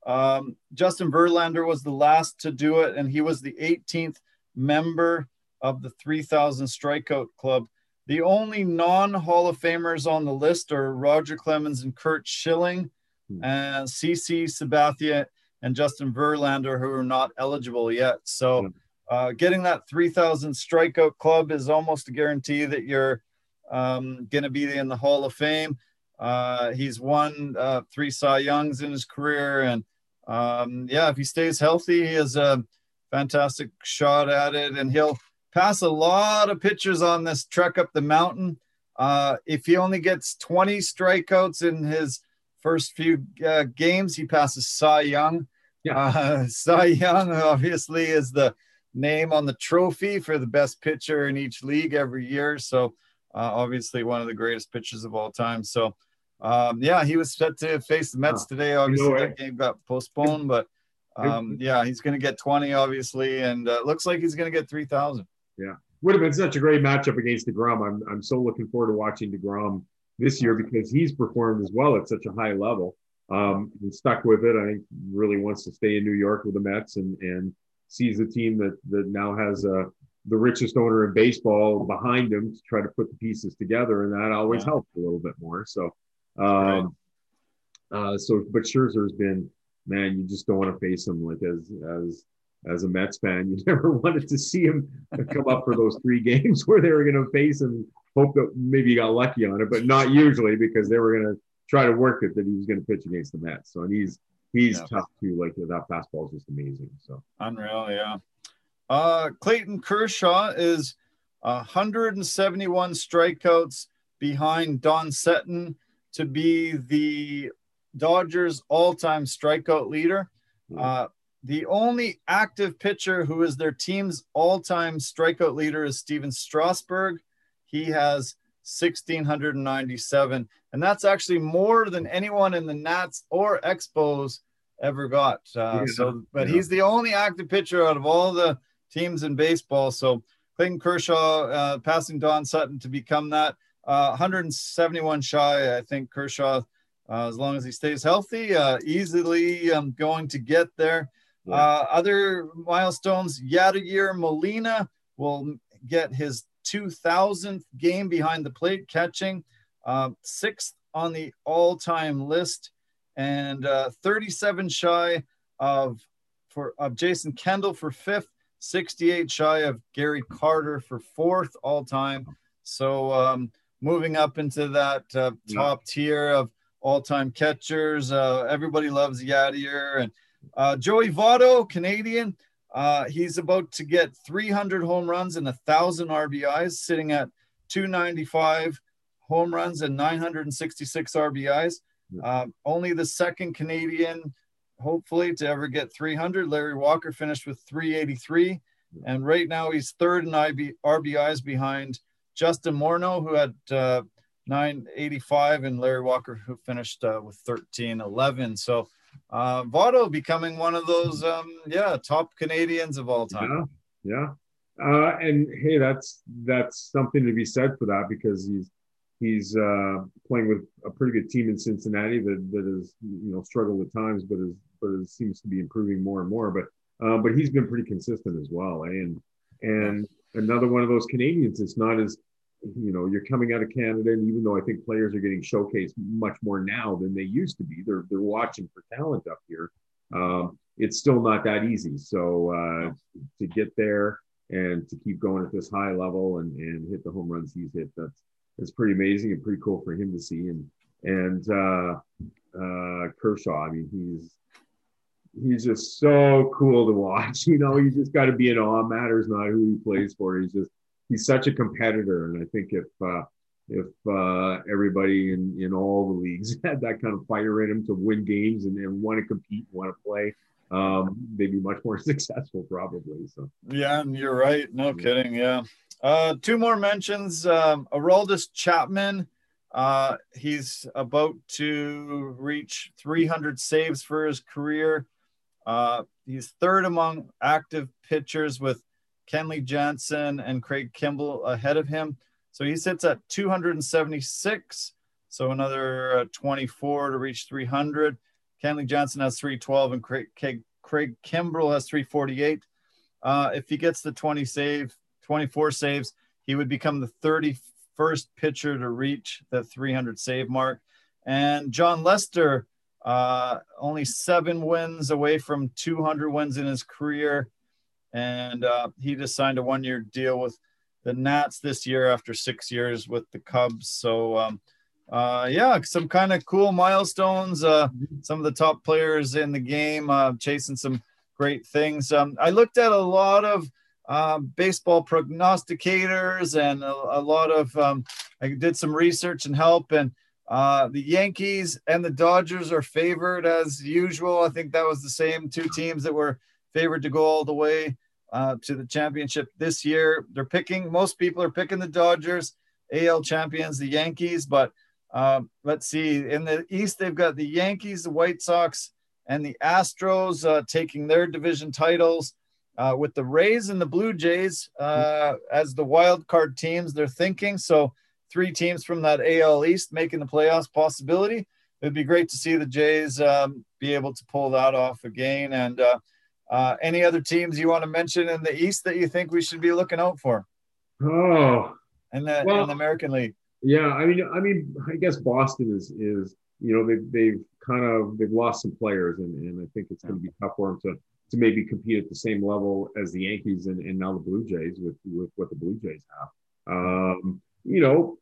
[SPEAKER 1] Um, Justin Verlander was the last to do it, and he was the 18th member of the 3,000 strikeout club. The only non-Hall of Famers on the list are Roger Clemens and Curt Schilling, hmm. And CC Sabathia and Justin Verlander, who are not eligible yet. So, hmm. uh, getting that 3,000 strikeout club is almost a guarantee that you're um, going to be in the Hall of Fame. Uh, he's won uh, three Cy Youngs in his career, and um, yeah, if he stays healthy, he has a fantastic shot at it, and he'll pass a lot of pitchers on this trek up the mountain. Uh, if he only gets 20 strikeouts in his first few uh, games, he passes Cy Young. Yeah. Uh, Cy Young obviously is the name on the trophy for the best pitcher in each league every year. So uh, obviously one of the greatest pitchers of all time. So um, yeah, he was set to face the Mets today. Obviously, know, that game got postponed, but um, yeah, he's going to get 20, obviously, and uh, looks like he's going to get 3,000.
[SPEAKER 2] Yeah, would have been such a great matchup against Degrom. I'm I'm so looking forward to watching Degrom this year because he's performed as well at such a high level. Um, and stuck with it. I think really wants to stay in New York with the Mets and and sees a team that that now has uh, the richest owner in baseball behind him to try to put the pieces together, and that always yeah. helps a little bit more. So, um, uh, so but Scherzer's been man, you just don't want to face him like as as as a Mets fan, you never wanted to see him come up for those three games where they were going to face him. Hope that maybe he got lucky on it, but not usually because they were going to try to work it that he was going to pitch against the Mets. So and he's he's yeah. tough too. Like that fastball is just amazing. So
[SPEAKER 1] unreal, yeah. Uh, Clayton Kershaw is 171 strikeouts behind Don Sutton to be the Dodgers all-time strikeout leader. Uh, the only active pitcher who is their team's all-time strikeout leader is Stephen Strasburg. He has 1697, and that's actually more than anyone in the Nats or Expos ever got. Uh, yeah, so, but yeah. he's the only active pitcher out of all the teams in baseball. So, Clayton Kershaw uh, passing Don Sutton to become that. Uh, 171 shy, I think Kershaw, uh, as long as he stays healthy, uh, easily um, going to get there. Yeah. Uh, other milestones, Yadier Molina will get his 2000th game behind the plate catching, uh, sixth on the all-time list, and uh, 37 shy of for of Jason Kendall for fifth, 68 shy of Gary Carter for fourth all-time. So um, moving up into that uh, top yeah. tier of all-time catchers. Uh, everybody loves Yadier and uh, Joey Votto, Canadian. Uh, he's about to get 300 home runs and 1,000 RBIs, sitting at 295 home runs and 966 RBIs. Uh, only the second Canadian, hopefully, to ever get 300. Larry Walker finished with 383. And right now he's third in IB, RBIs behind Justin Morneau, who had uh, 985, and Larry Walker, who finished uh, with 1311. So, uh, Votto becoming one of those, um, yeah, top Canadians of all time.
[SPEAKER 2] Yeah, yeah. Uh, and hey, that's that's something to be said for that because he's he's uh, playing with a pretty good team in Cincinnati that that has you know struggled at times, but is but is, seems to be improving more and more. But uh, but he's been pretty consistent as well. Eh? And and another one of those Canadians. It's not as you know, you're coming out of Canada, and even though I think players are getting showcased much more now than they used to be, they're they're watching for talent up here. Um, it's still not that easy. So uh, to get there and to keep going at this high level and, and hit the home runs he's hit, that's that's pretty amazing and pretty cool for him to see. And and uh, uh, Kershaw, I mean, he's he's just so cool to watch. You know, you just got to be in awe. Matters not who he plays for. He's just he's such a competitor, and I think if uh, if uh, everybody in, in all the leagues had that kind of fire in him to win games and, and want to compete, want to play, um, they'd be much more successful probably. So
[SPEAKER 1] yeah, and you're right. No yeah. kidding. Yeah. Uh, two more mentions. Um, Aroldis Chapman. Uh, he's about to reach 300 saves for his career. Uh, he's third among active pitchers with Kenley Jansen and Craig Kimbrel ahead of him. So he sits at 276. so another uh, 24 to reach 300. Kenley Jansen has 312, and Craig, Craig, has 348. Uh, if he gets the 20 save, 24 saves, he would become the 31st pitcher to reach the 300 save mark. And Jon Lester, uh, only seven wins away from 200 wins in his career. And uh, he just signed a one year deal with the Nats this year after six years with the Cubs. So, um, uh, yeah, some kind of cool milestones. Uh, some of the top players in the game uh, chasing some great things. Um, I looked at a lot of uh, baseball prognosticators and a, a lot of, um, I did some research and help, and uh, the Yankees and the Dodgers are favored as usual. I think that was the same two teams that were favored to go all the way uh, to the championship this year. They're picking, most people are picking the Dodgers, AL champions, the Yankees. But uh, let's see, in the East, they've got the Yankees, the White Sox, and the Astros uh, taking their division titles. Uh, with the Rays and the Blue Jays uh, as the wild card teams, they're thinking so three teams from that AL East making the playoffs possibility. It'd be great to see the Jays um, be able to pull that off again. And uh, any other teams you want to mention in the East that you think we should be looking out for?
[SPEAKER 2] Oh,
[SPEAKER 1] in the,
[SPEAKER 2] well,
[SPEAKER 1] in the American League.
[SPEAKER 2] Yeah, I mean, I mean, I guess Boston is is you know they've they've kind of they've lost some players, and, and I think it's going to be tough for them to to maybe compete at the same level as the Yankees and, and now the Blue Jays with with what the Blue Jays have. Um, you know,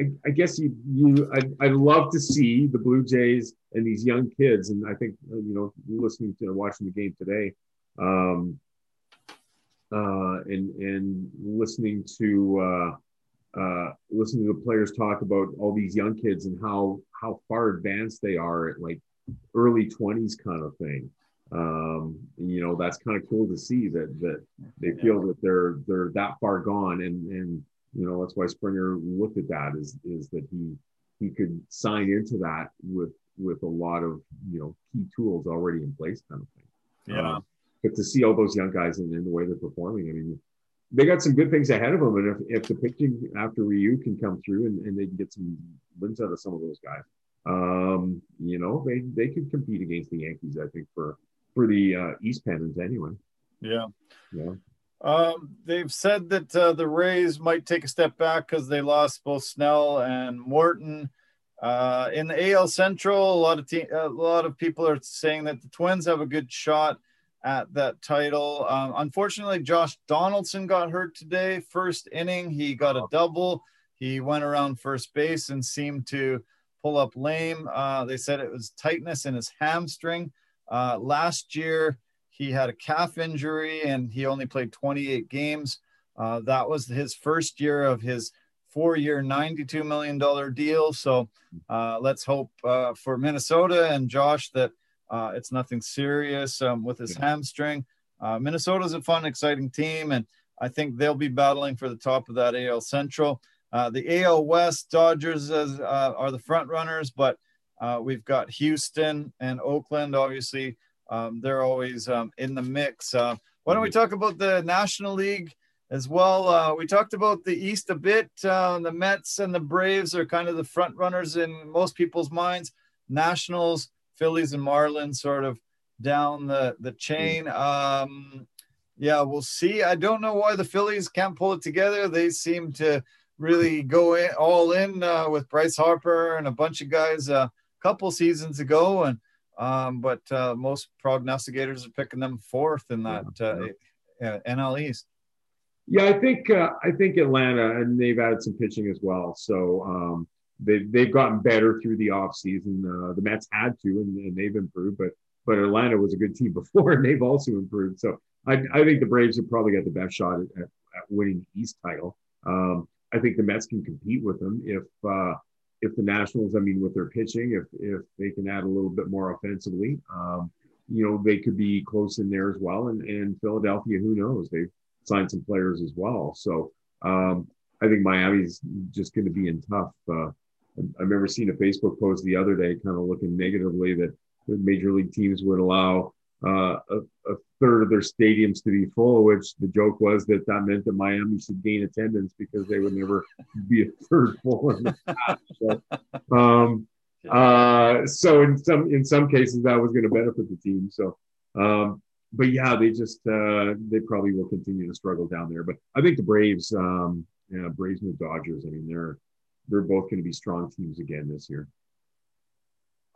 [SPEAKER 2] I, I, guess you you I'd, I'd, love to see the Blue Jays and these young kids, and I think uh, you know listening to watching the game today, um, uh, and and listening to uh, uh, listening to the players talk about all these young kids and how how far advanced they are at like early twenties kind of thing. Um, you know that's kind of cool to see that that they feel that they're they're that far gone and and you know that's why Springer looked at that is is that he he could sign into that with with a lot of you know key tools already in place kind of thing.
[SPEAKER 1] Yeah.
[SPEAKER 2] Um, but to see all those young guys and, and the way they're performing, I mean, they got some good things ahead of them. And if, if the pitching after Ryu can come through and, and they can get some wins out of some of those guys, um, you know, they they could compete against the Yankees. I think for for the uh, East Pennants anyway.
[SPEAKER 1] Yeah.
[SPEAKER 2] Yeah.
[SPEAKER 1] Um, they've said that uh, the Rays might take a step back because they lost both Snell and Morton. Uh, in the AL Central, a lot of te- a lot of people are saying that the Twins have a good shot at that title. Um, unfortunately, Josh Donaldson got hurt today. First inning, he got a double. He went around first base and seemed to pull up lame. Uh, they said it was tightness in his hamstring. Uh, last year, he had a calf injury and he only played 28 games. Uh, that was his first year of his four year, $92 million deal. So uh, let's hope uh, for Minnesota and Josh that uh, it's nothing serious um, with his hamstring. Uh, Minnesota's a fun, exciting team, and I think they'll be battling for the top of that AL Central. Uh, the AL West Dodgers as, are the front runners, but we've got Houston and Oakland, obviously um, they're always um, in the mix. Uh, why don't we talk about the National League as well? Uh, we talked about the East a bit. Uh, the Mets and the Braves are kind of the front runners in most people's minds. Nationals, Phillies, and Marlins sort of down the the chain. Um, yeah, we'll see. I don't know why the Phillies can't pull it together. They seem to really go in, all in uh, with Bryce Harper and a bunch of guys a couple seasons ago, and um, but uh, most prognosticators are picking them fourth in that uh, NL East.
[SPEAKER 2] Yeah, I think uh, I think Atlanta, and they've added some pitching as well. So um, they've they've gotten better through the offseason. Uh, the Mets had to, and, and, they've improved. But but Atlanta was a good team before, and they've also improved. So I, I think the Braves have probably got the best shot at, at, at winning the East title. Um, I think the Mets can compete with them if uh, if the Nationals, I mean, with their pitching, if if they can add a little bit more offensively, um, you know, they could be close in there as well. And and Philadelphia, who knows? They've signed some players as well. So um, I think Miami's just going to be in tough. Uh, I remember seeing a Facebook post the other day, kind of looking negatively that the major league teams would allow uh, a, a, third of their stadiums to be full, which the joke was that that meant that Miami should gain attendance because they would never be a third full. So, um, uh, so in some in some cases that was going to benefit the team. So, um, but yeah, they just uh, they probably will continue to struggle down there. But I think the Braves, um, yeah, Braves and the Dodgers. I mean, they're they're both going to be strong teams again this year.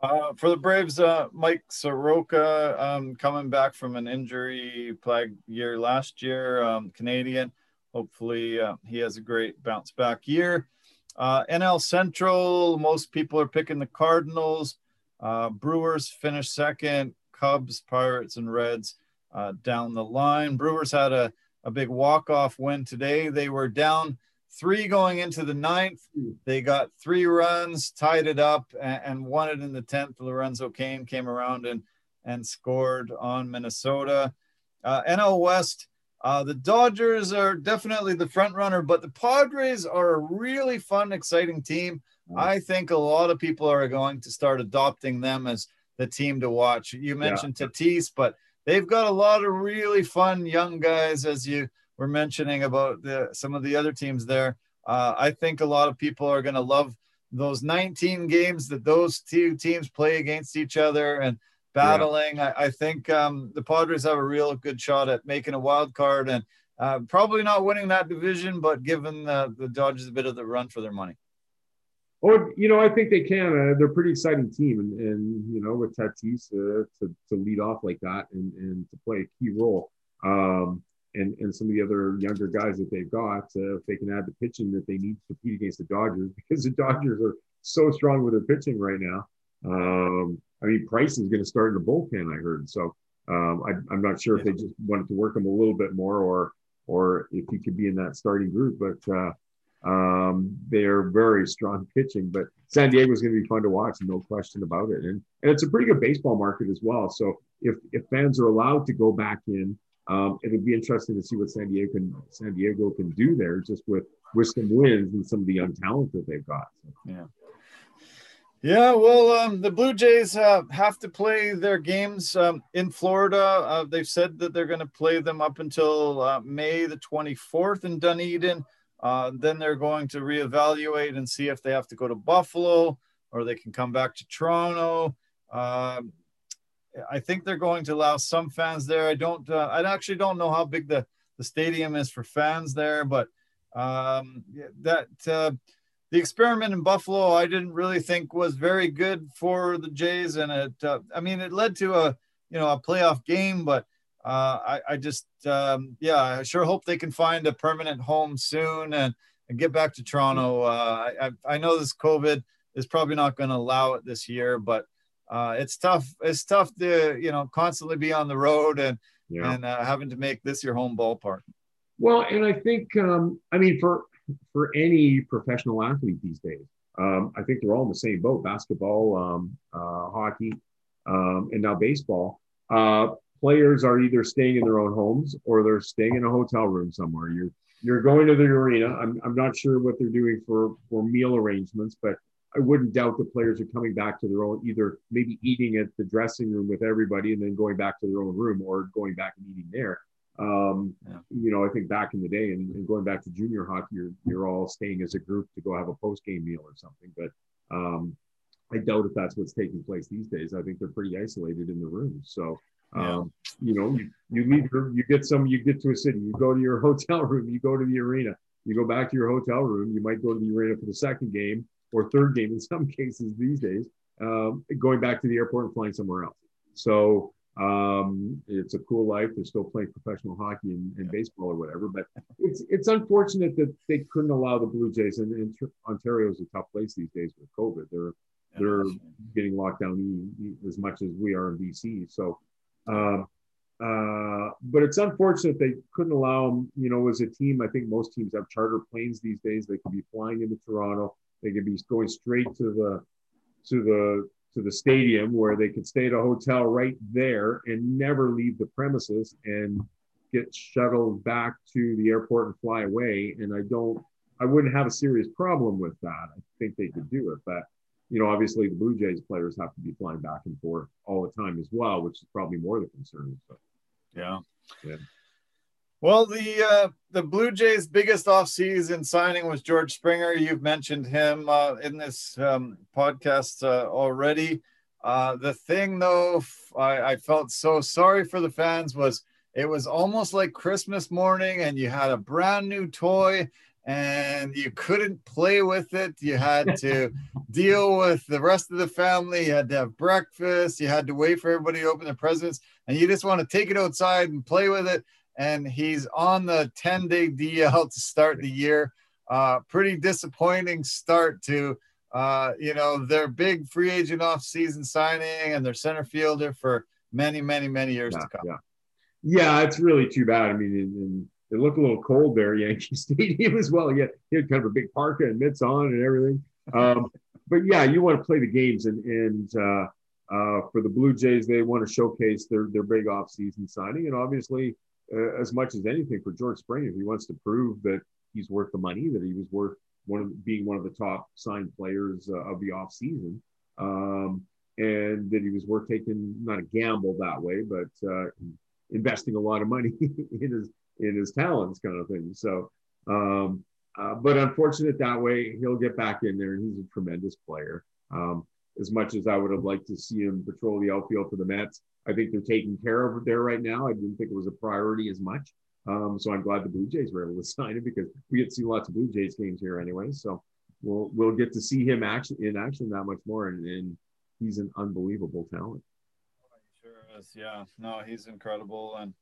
[SPEAKER 1] Uh, for the Braves, uh, Mike Soroka um, coming back from an injury plague year last year, um, Canadian. Hopefully, uh, he has a great bounce back year. Uh, NL Central, most people are picking the Cardinals. Uh, Brewers finished second. Cubs, Pirates, and Reds uh, down the line. Brewers had a, a big walk off win today. They were down three going into the ninth. They got three runs, tied it up, and, and won it in the tenth. Lorenzo Cain came around and and scored on Minnesota. Uh, NL West, uh, the Dodgers are definitely the front runner, but the Padres are a really fun, exciting team. I think a lot of people are going to start adopting them as the team to watch. You mentioned yeah. Tatis, but they've got a lot of really fun young guys, as you were mentioning about the, some of the other teams there. Uh, I think a lot of people are going to love those 19 games that those two teams play against each other and battling. Yeah. I, I, think um, the Padres have a real good shot at making a wild card and uh, probably not winning that division, but giving the, the Dodgers a bit of the run for their money.
[SPEAKER 2] Oh, you know, I think they can. Uh, they're a pretty exciting team, and, and you know, with Tatis uh, to to lead off like that and, and to play a key role. Um, and and some of the other younger guys that they've got, uh, if they can add the pitching that they need to compete against the Dodgers, because the Dodgers are so strong with their pitching right now. Um, I mean, Price is going to start in the bullpen, I heard. So um, I, am not sure if they just wanted to work him a little bit more, or or if he could be in that starting group. But uh, um, they are very strong pitching. But San Diego is going to be fun to watch, no question about it. And and it's a pretty good baseball market as well. So if if fans are allowed to go back in um, it would be interesting to see what San Diego can San Diego can do there, just with with some wins and some of the young talent that they've got.
[SPEAKER 1] Yeah. Yeah, well, um, the Blue Jays uh, have to play their games um, in Florida. Uh, they've said that they're going to play them up until uh, May the 24th in Dunedin. Uh, then they're going to reevaluate and see if they have to go to Buffalo or they can come back to Toronto. I think they're going to allow some fans there. I don't. Uh, I actually don't know how big the the stadium is for fans there, but um, that uh, the experiment in Buffalo, I didn't really think was very good for the Jays, and it. Uh, I mean, it led to a you know a playoff game, but uh, I, I just um, yeah, I sure hope they can find a permanent home soon and and get back to Toronto. Uh, I I know this COVID is probably not going to allow it this year, but uh, it's tough. It's tough to you know constantly be on the road and yeah. and uh, having to make this your home ballpark.
[SPEAKER 2] Well, and I think um, I mean for for any professional athlete these days, um, I think they're all in the same boat: basketball, um, uh, hockey, um, and now baseball. Uh, players are either staying in their own homes or they're staying in a hotel room somewhere. You're you're going to the arena. I'm, I'm not sure what they're doing for for meal arrangements, but I wouldn't doubt the players are coming back to their own, either maybe eating at the dressing room with everybody and then going back to their own room or going back and eating there. Um, yeah. You know, I think back in the day and, and, going back to junior hockey, you're, you're all staying as a group to go have a post game meal or something. But um, I doubt if that's what's taking place these days. I think they're pretty isolated in the rooms. So, um, yeah. you know, you, you leave, you get some, you get to a city, you go to your hotel room, you go to the arena, you go back to your hotel room, you might go to the arena for the second game or third game in some cases these days, um, going back to the airport and flying somewhere else. So um, it's a cool life. They're still playing professional hockey and, and, baseball or whatever, but it's it's unfortunate that they couldn't allow the Blue Jays. And, and Ontario is a tough place these days with COVID. They're they're getting locked down as much as we are in BC. So, uh, uh, but it's unfortunate they couldn't allow them. You know, as a team, I think most teams have charter planes these days. They could be flying into Toronto they could be going straight to the to the to the stadium where they could stay at a hotel right there and never leave the premises and get shuttled back to the airport and fly away. And I don't, I wouldn't have a serious problem with that. I think they could do it, but you know, obviously the Blue Jays players have to be flying back and forth all the time as well, which is probably more of the concern. But,
[SPEAKER 1] yeah.
[SPEAKER 2] Yeah.
[SPEAKER 1] Well, the uh, the Blue Jays' biggest offseason signing was George Springer. You've mentioned him uh, in this um, podcast uh, already. Uh, the thing, though, I, I felt so sorry for the fans was it was almost like Christmas morning, and you had a brand new toy, and you couldn't play with it. You had to deal with the rest of the family. You had to have breakfast. You had to wait for everybody to open their presents, and you just want to take it outside and play with it and he's on the 10 day DL to start the year. Uh, pretty disappointing start to, uh, you know, their big free agent off season signing and their center fielder for many, many, many years
[SPEAKER 2] yeah,
[SPEAKER 1] to come.
[SPEAKER 2] Yeah. Yeah, it's really too bad. I mean, and, and it looked a little cold there, Yankee Stadium as well. Yeah, he had kind of a big parka and mitts on and everything. Um, but yeah, you want to play the games, and and uh, uh, for the Blue Jays, they want to showcase their their big off season signing, and obviously uh, as much as anything for George Springer. He wants to prove that he's worth the money, that he was worth one of being one of the top signed players uh, of the off season, um, and that he was worth taking not a gamble that way, but uh, investing a lot of money in his in his talents, kind of thing. So. Um, uh, but unfortunate that way, he'll get back in there, and he's a tremendous player. Um, as much as I would have liked to see him patrol the outfield for the Mets, I think they're taking care of there right now. I didn't think it was a priority as much. Um, so I'm glad the Blue Jays were able to sign him because we get to see lots of Blue Jays games here anyway. So we'll we'll get to see him action in action that much more, and, and he's an unbelievable talent.
[SPEAKER 1] Sure is, yeah. No, he's incredible, and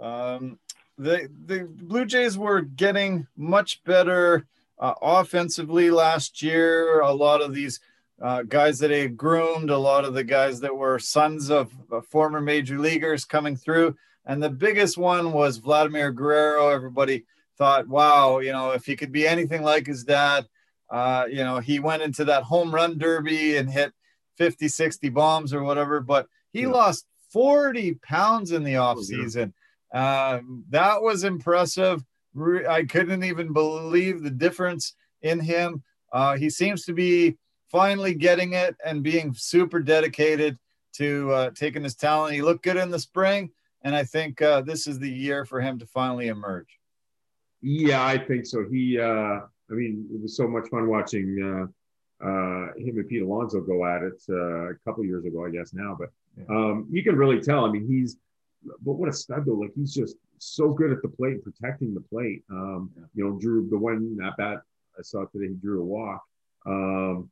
[SPEAKER 1] um, the the Blue Jays were getting much better uh, offensively last year. A lot of these uh, guys that he groomed, a lot of the guys that were sons of uh, former major leaguers coming through. And the biggest one was Vladimir Guerrero. Everybody thought, wow, you know, if he could be anything like his dad, uh, you know, he went into that home run derby and hit 50, 60 bombs or whatever, but he yeah. lost 40 pounds in the offseason. Oh, yeah. Um, that was impressive. I couldn't even believe the difference in him. Uh, he seems to be finally getting it and being super dedicated to uh, taking his talent. He looked good in the spring, and I think uh, this is the year for him to finally emerge.
[SPEAKER 2] Yeah, I think so. He, uh, I mean, it was so much fun watching uh, uh, him and Pete Alonso go at it uh, a couple years ago, I guess now. But um, you can really tell. I mean, he's, but what a stud though! Like he's just so good at the plate, protecting the plate. Um, you know, drew the one at bat I saw today. He drew a walk. Um,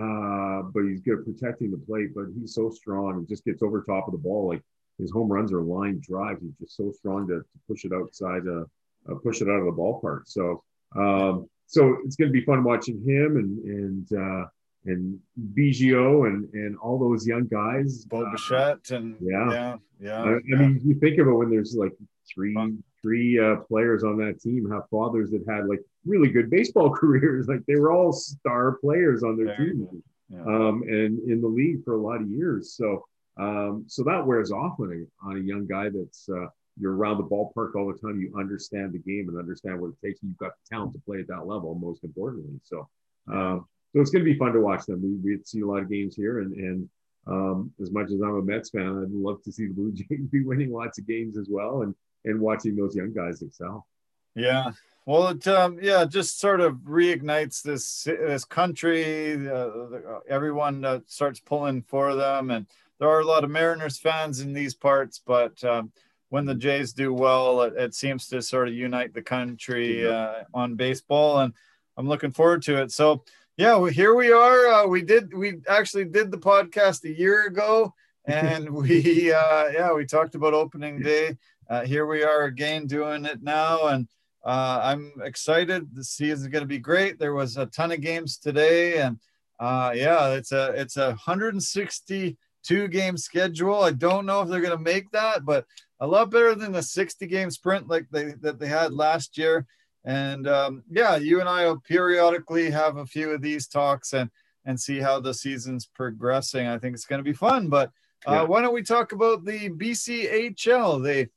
[SPEAKER 2] uh, but he's good at protecting the plate. But he's so strong and just gets over top of the ball. Like his home runs are line drives. He's just so strong to, to push it outside, uh, uh, push it out of the ballpark. So, um, so it's going to be fun watching him and and uh, and Biggio and and all those young guys.
[SPEAKER 1] Bo Bichette and
[SPEAKER 2] yeah,
[SPEAKER 1] yeah, yeah.
[SPEAKER 2] I, I
[SPEAKER 1] yeah.
[SPEAKER 2] mean, you think of it when there's like three three uh, players on that team have fathers that had like really good baseball careers. Like they were all star players on their team, yeah. um, and in the league for a lot of years. So, um, so that wears off on a on a young guy that's uh, you're around the ballpark all the time. You understand the game and understand what it takes. You've got the talent to play at that level. Most importantly, so um, so it's going to be fun to watch them. We we see a lot of games here, and and um, as much as I'm a Mets fan, I'd love to see the Blue Jays be winning lots of games as well, and and watching those young guys excel.
[SPEAKER 1] Yeah, well, it um, yeah, just sort of reignites this this country. Uh, everyone uh, starts pulling for them, and there are a lot of Mariners fans in these parts. But um, when the Jays do well, it, it, seems to sort of unite the country uh, on baseball, and I'm looking forward to it. So yeah, well, here we are. Uh, we did we actually did the podcast a year ago, and we uh, yeah we talked about opening day. Uh, here we are again doing it now, and uh, I'm excited. The season is going to be great. There was a ton of games today, and uh, yeah, it's a it's a 162 game schedule. I don't know if they're going to make that, but a lot better than the 60 game sprint like they that they had last year. And um, yeah, you and I will periodically have a few of these talks and and see how the season's progressing. I think it's going to be fun. But uh, yeah. why don't we talk about the BCHL? They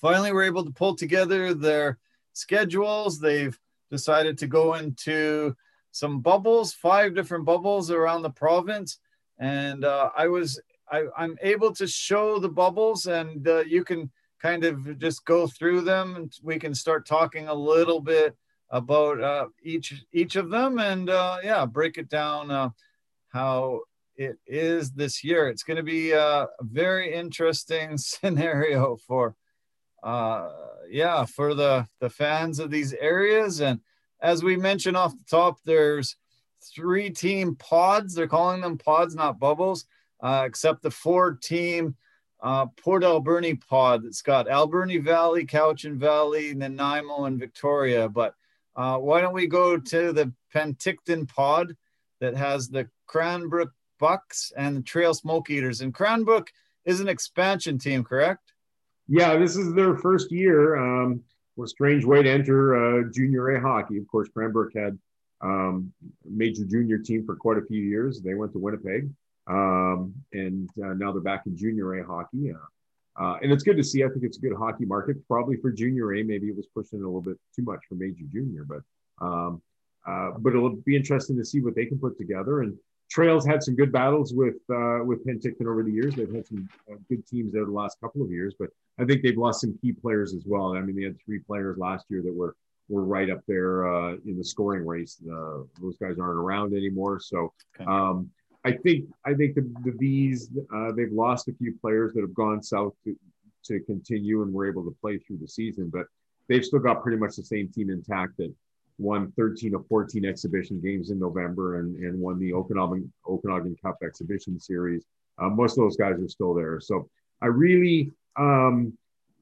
[SPEAKER 1] finally were able to pull together their schedules. They've decided to go into some bubbles, five different bubbles around the province, and uh, I was I, I'm able to show the bubbles, and uh, you can kind of just go through them, and we can start talking a little bit about uh, each each of them, and uh, yeah, break it down uh, how it is this year. It's going to be a very interesting scenario for uh, yeah for the the fans of these areas, and as we mentioned off the top, there's three team pods. They're calling them pods, not bubbles, uh, except the four team uh, Port Alberni pod. It's got Alberni Valley, Cowichan Valley, Nanaimo, and Victoria. But uh, why don't we go to the Penticton pod that has the Cranbrook Bucks and the Trail Smoke Eaters? And Cranbrook is an expansion team, correct?
[SPEAKER 2] Yeah, this is their first year. Um, what a strange way to enter uh, junior A hockey. Of course, Cranbrook had um, major junior team for quite a few years. They went to Winnipeg, um, and uh, now they're back in junior A hockey. Uh, uh, and it's good to see. I think it's a good hockey market, probably for junior A. Maybe it was pushing a little bit too much for major junior, but um, uh, but it'll be interesting to see what they can put together. And Trails had some good battles with uh, with Penticton over the years. They've had some uh, good teams there the last couple of years, but I think they've lost some key players as well. I mean, they had three players last year that were were right up there uh, in the scoring race. Uh, those guys aren't around anymore, so um, I think I think the the Vees uh, they've lost a few players that have gone south to to continue and were able to play through the season, but they've still got pretty much the same team intact that won 13 of 14 exhibition games in November and, and won the Okanagan, Okanagan Cup exhibition series. Uh, most of those guys are still there. So I really, um,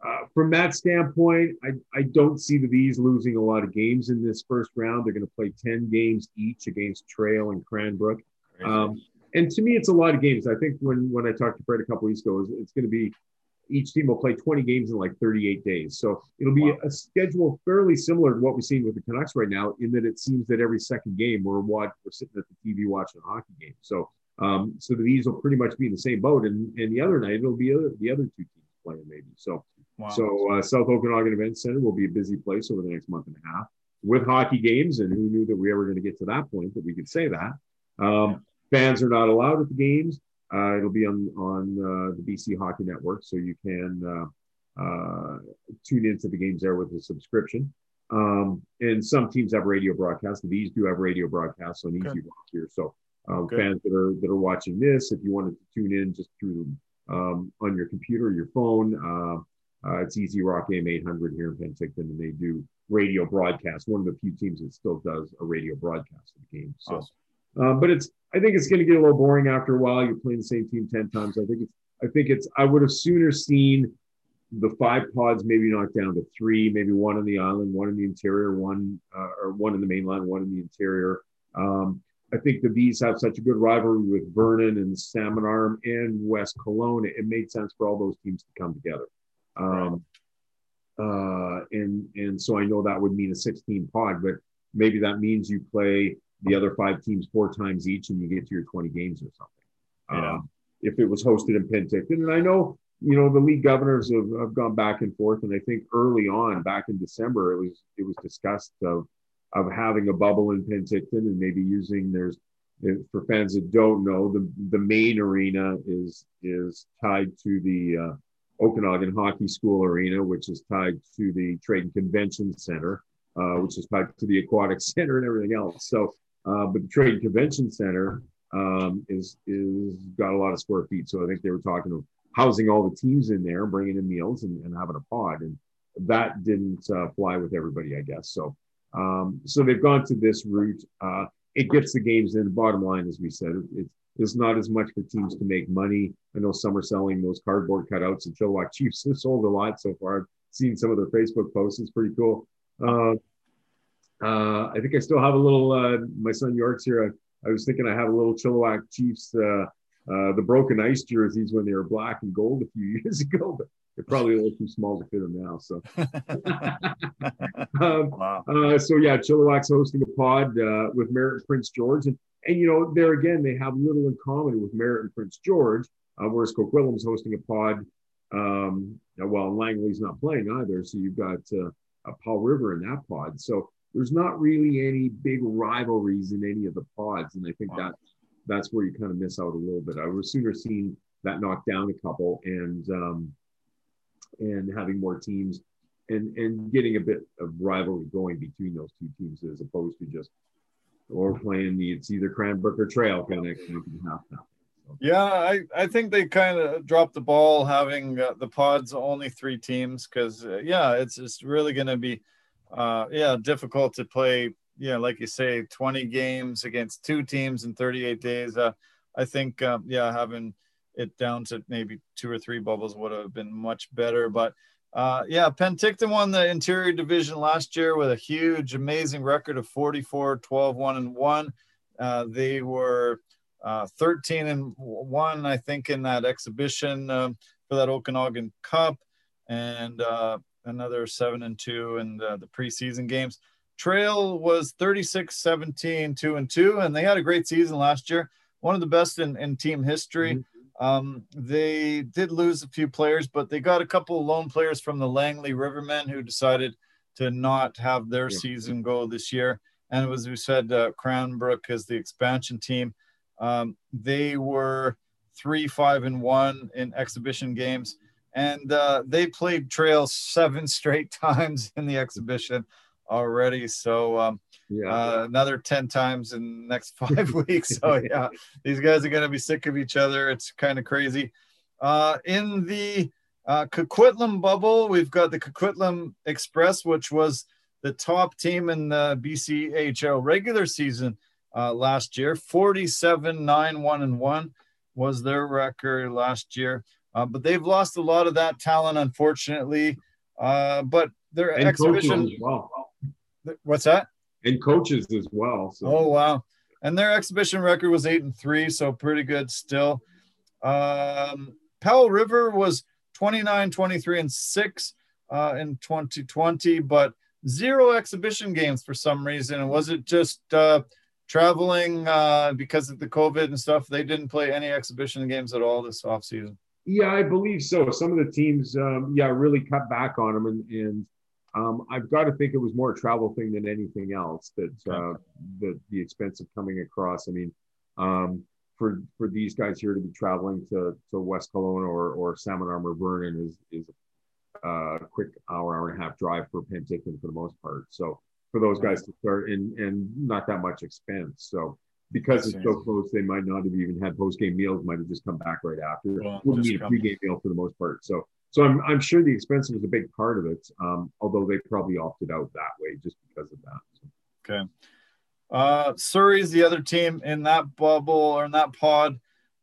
[SPEAKER 2] uh, from that standpoint, I, I don't see the Vees losing a lot of games in this first round. They're going to play 10 games each against Trail and Cranbrook. Um, and to me, it's a lot of games. I think when, when I talked to Fred a couple weeks ago, it's, it's going to be each team will play 20 games in like 38 days. So it'll be wow. a schedule fairly similar to what we're seeing with the Canucks right now, in that it seems that every second game we're what we're sitting at the TV watching a hockey game. So um, so these will pretty much be in the same boat, and and the other night it'll be other, the other two teams playing maybe. So wow. so uh, South Okanagan Event Center will be a busy place over the next month and a half with hockey games, and who knew that we ever going to get to that point that we could say that. Um, yeah. Fans are not allowed at the games. Uh, it'll be on on uh, the BC Hockey Network, so you can uh, uh, tune into the games there with a subscription. Um, and some teams have radio broadcasts. These do have radio broadcasts on Easy okay. Rock here. So um, fans that are that are watching this, if you wanted to tune in just through um, on your computer, your phone, uh, uh, it's EZ Rock AM 800 here in Penticton, and they do radio broadcasts. One of the few teams that still does a radio broadcast of the game. So, awesome. But it's I think it's going to get a little boring after a while. You're playing the same team ten times. I think it's I think it's I would have sooner seen the five pods maybe knocked down to three, maybe one on the island, one in the interior, one uh, or one in the mainland, one in the interior. Um, I think the Vees have such a good rivalry with Vernon and Salmon Arm and West Kelowna. It, made sense for all those teams to come together. Um, uh, and and so I know that would mean a 16 pod, but maybe that means you play the other five teams four times each and you get to your 20 games or something. Yeah. Um, if it was hosted in Penticton. And I know, you know, the league governors have, have gone back and forth. And I think early on, back in December, it was it was discussed of of having a bubble in Penticton and maybe using there's for fans that don't know, the the main arena is is tied to the uh, Okanagan Hockey School arena, which is tied to the Trade and Convention Center, uh, which is tied to the Aquatic Center and everything else. So uh, but the Trade Convention Center um, is is got a lot of square feet. So I think they were talking of housing all the teams in there, bringing in meals, and, and having a pod, and that didn't uh, fly with everybody, I guess. So um, so they've gone to this route. Uh, it gets the games in. The bottom line, as we said, it, it's not as much for teams to make money. I know some are selling those cardboard cutouts, and Chilliwack Chiefs have sold a lot so far. I've seen some of their Facebook posts. It's pretty cool. Uh, uh, I think I still have a little. Uh, my son York's here. I, I, was thinking I have a little Chilliwack Chiefs, uh, uh, the broken ice jerseys when they were black and gold a few years ago, but they're probably a little too small to fit them now. So, um, wow. Uh, so yeah, Chilliwack's hosting a pod uh, with Merritt and Prince George, and and you know there again they have little in common with Merritt and Prince George, whereas Coquitlam's hosting a pod. Um, well, Langley's not playing either, so you've got Powell River in that pod. So there's not really any big rivalries in any of the pods, and I think
[SPEAKER 1] Wow.
[SPEAKER 2] that that's where you kind of miss out a little bit. I would sooner seen that knock down a couple and um, and having more teams and and getting a bit of rivalry going between those two teams as opposed to just or playing the it's either Cranbrook or Trail kind of kind of now. So,
[SPEAKER 1] Yeah, I, I think they kind of dropped the ball having uh, the pods only three teams because uh, yeah, it's it's really going to be uh, yeah difficult to play yeah like you say 20 games against two teams in 38 days. Uh, I think um, yeah having it down to maybe two or three bubbles would have been much better, but. Uh, yeah, Penticton won the interior division last year with a huge, amazing record of 44, 12, 1 and 1. Uh, they were uh, 13 and one, I think, in that exhibition um, for that Okanagan Cup, and uh, another seven and two in the, the preseason games. Trail was 36, 17, two and two, and they had a great season last year, one of the best in, in team history. Um, they did lose a few players, but they got a couple of lone players from the Langley Rivermen who decided to not have their
[SPEAKER 2] Yeah.
[SPEAKER 1] season go this year. And as we said, uh, Cranbrook is the expansion team. Um, they were three, five, and one in exhibition games, and uh, they played Trail seven straight times in the exhibition already. So um,
[SPEAKER 2] yeah,
[SPEAKER 1] uh, another 10 times in the next five weeks. So, yeah, these guys are going to be sick of each other. It's kind of crazy. Uh, in the uh, Coquitlam bubble, we've got the Coquitlam Express, which was the top team in the BCHL regular season uh, last year 47 9 1 and 1 was their record last year. Uh, but they've lost a lot of that talent, unfortunately. Uh, but their
[SPEAKER 2] and
[SPEAKER 1] exhibition,
[SPEAKER 2] as well,
[SPEAKER 1] what's that?
[SPEAKER 2] and coaches as well. So
[SPEAKER 1] Oh wow! And their exhibition record was eight and three, so pretty good still. Um, Powell River was 29, 23, and six uh, in 2020, but zero exhibition games for some reason. And was it just uh, traveling uh, because of the COVID and stuff? They didn't play any exhibition games at all this offseason.
[SPEAKER 2] Yeah, I believe so. Some of the teams, um, yeah, really cut back on them, and, and um, I've got to think it was more a travel thing than anything else. That uh, the the expense of coming across. I mean, um, for for these guys here to be traveling to to West Kelowna or or Salmon Arm or Vernon is is a quick hour hour and a half drive for Penticton for the most part. So for those guys to start and and not that much expense. So because it's so close, they might not have even had post game meals. Might have just come back right after.
[SPEAKER 1] Well,
[SPEAKER 2] Wouldn't need a pre game meal for the most part. So so I'm I'm sure the expense was a big part of it. Um, although they probably opted out that way just because of that. So.
[SPEAKER 1] Okay. Uh, Surrey's the other team in that bubble or in that pod.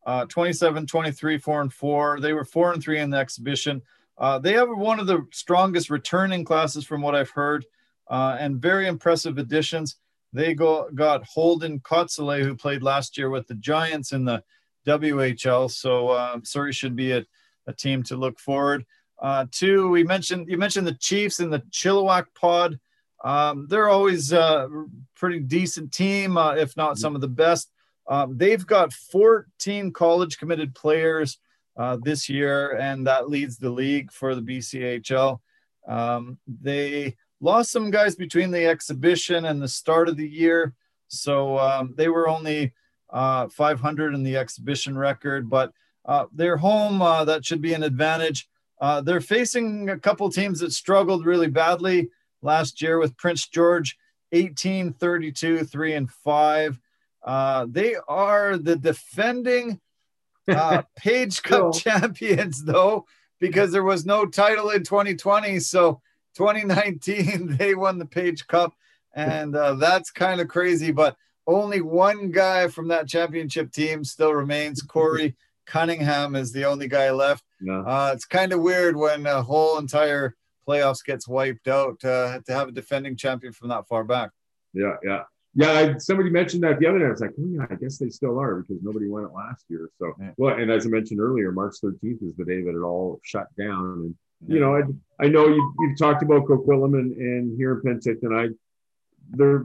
[SPEAKER 1] Uh, 27, 23, 4 and 4. They were 4 and 3 in the exhibition. Uh, they have one of the strongest returning classes from what I've heard uh, and very impressive additions. They go, got Holden Kotzele, who played last year with the Giants in the WHL. So uh, Surrey should be a, a team to look forward uh, to. We mentioned you mentioned the Chiefs in the Chilliwack pod. Um, they're always a pretty decent team, uh, if not some of the best. Um, they've got 14 college committed players uh, this year, and that leads the league for the BCHL. Um, they lost some guys between the exhibition and the start of the year, so um, they were only uh, 500 in the exhibition record, but uh, they're home. Uh, that should be an advantage. Uh, they're facing a couple teams that struggled really badly last year with Prince George 18 32 3 and 5 uh, they are the defending uh, Page Cup
[SPEAKER 2] Cool.
[SPEAKER 1] champions though because there was no title in 2020 so 2019 they won the Page Cup and uh, that's kind of crazy but only one guy from that championship team still remains Corey Cunningham is the only guy left
[SPEAKER 2] Yeah.
[SPEAKER 1] uh, it's kind of weird when a whole entire playoffs gets wiped out uh, to have a defending champion from that far back.
[SPEAKER 2] Yeah, yeah, yeah. I, somebody mentioned that the other day. I was like, oh yeah, I guess they still are because nobody won it last year. So,
[SPEAKER 1] Yeah.
[SPEAKER 2] well, and as I mentioned earlier, March 13th is the day that it all shut down. And you know, I I know you you've talked about Coquitlam and, and here in Penticton. I they're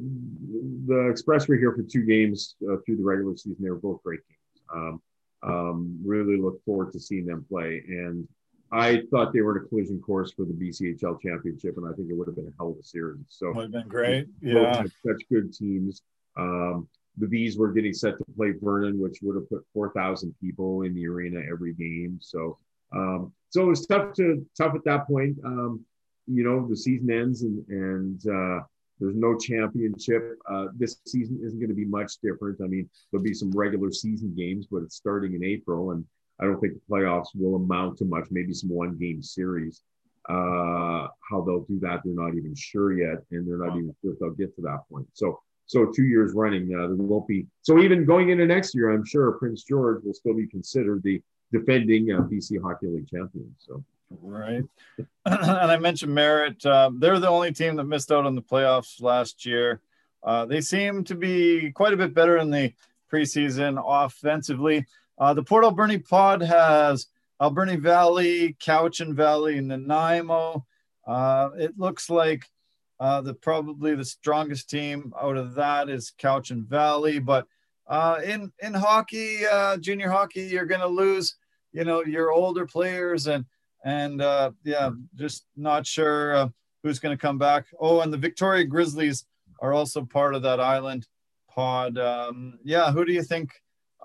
[SPEAKER 2] the Express were here for two games uh, through the regular season. They were both great games. Um, um, really look forward to seeing them play. And I thought they were in a collision course for the BCHL championship, and I think it would have been a hell of a series. So
[SPEAKER 1] would have been great. Yeah.
[SPEAKER 2] such good teams. Um, the Vees were getting set to play Vernon, which would have put four thousand people in the arena every game. So, um, so it was tough to tough at that point. Um, you know, the season ends and and uh, there's no championship. Uh, this season isn't going to be much different. I mean, there'll be some regular season games, but it's starting in April, and I don't think the playoffs will amount to much. Maybe some one game series. Uh, how they'll do that, they're not even sure yet, and they're not even sure if they'll get to that point. So, so two years running, uh, there won't be. So even going into next year, I'm sure Prince George will still be considered the defending uh, BC Hockey League champion. So,
[SPEAKER 1] Right. and I mentioned Merritt. Uh, they're the only team that missed out on the playoffs last year. Uh, they seem to be quite a bit better in the preseason offensively. Uh, the Port Alberni pod has Alberni Valley, Cowichan Valley, and Nanaimo. Uh, it looks like uh, the probably the strongest team out of that is Cowichan Valley. But uh, in in hockey, uh, junior hockey, you're going to lose, you know, your older players and and uh, yeah, just not sure uh, who's going to come back. Oh, and the Victoria Grizzlies are also part of that island pod. Um, yeah, who do you think?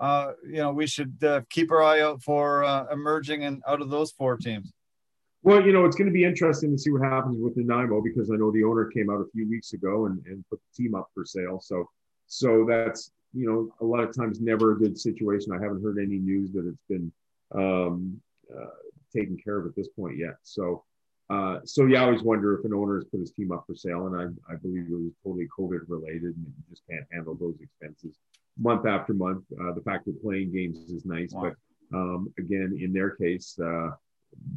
[SPEAKER 1] Uh, you know, we should uh, keep our eye out for emerging and out of those four teams.
[SPEAKER 2] well, you know, it's going to be interesting to see what happens with Nanaimo because I know the owner came out a few weeks ago and, and put the team up for sale. So, so that's you know a lot of times never a good situation. I haven't heard any news that it's been um, uh, taken care of at this point yet. So, uh, so yeah, I always wonder if an owner has put his team up for sale, and I, I believe it was totally COVID related, and you just can't handle those expenses month after month. Uh, the fact that playing games is nice,
[SPEAKER 1] Wow.
[SPEAKER 2] but um, again, in their case, uh,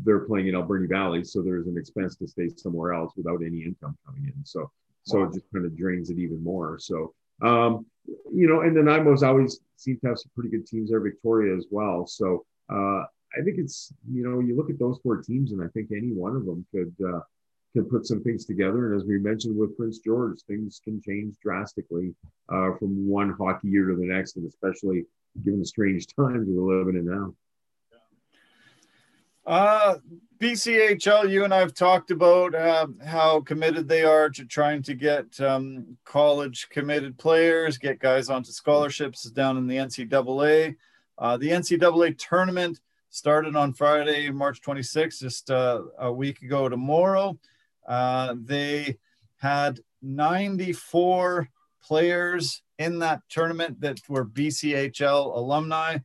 [SPEAKER 2] they're playing in Alberni Valley, so there's an expense to stay somewhere else without any income coming in. So, so
[SPEAKER 1] Wow.
[SPEAKER 2] it just kind of drains it even more. So, um, you know, and the Nanaimo's always seem to have some pretty good teams there, Victoria as well. So, uh, I think it's you know you look at those four teams, and I think any one of them could uh, could put some things together. And as we mentioned with Prince George, things can change drastically uh, from one hockey year to the next, and especially given the strange times we're living in now.
[SPEAKER 1] Uh, BCHL, you and I have talked about uh, how committed they are to trying to get um, college committed players, get guys onto scholarships down in the NCAA. Uh, the NCAA tournament started on Friday, March 26th, just uh, a week ago tomorrow. Uh, they had 94 players in that tournament that were BCHL alumni.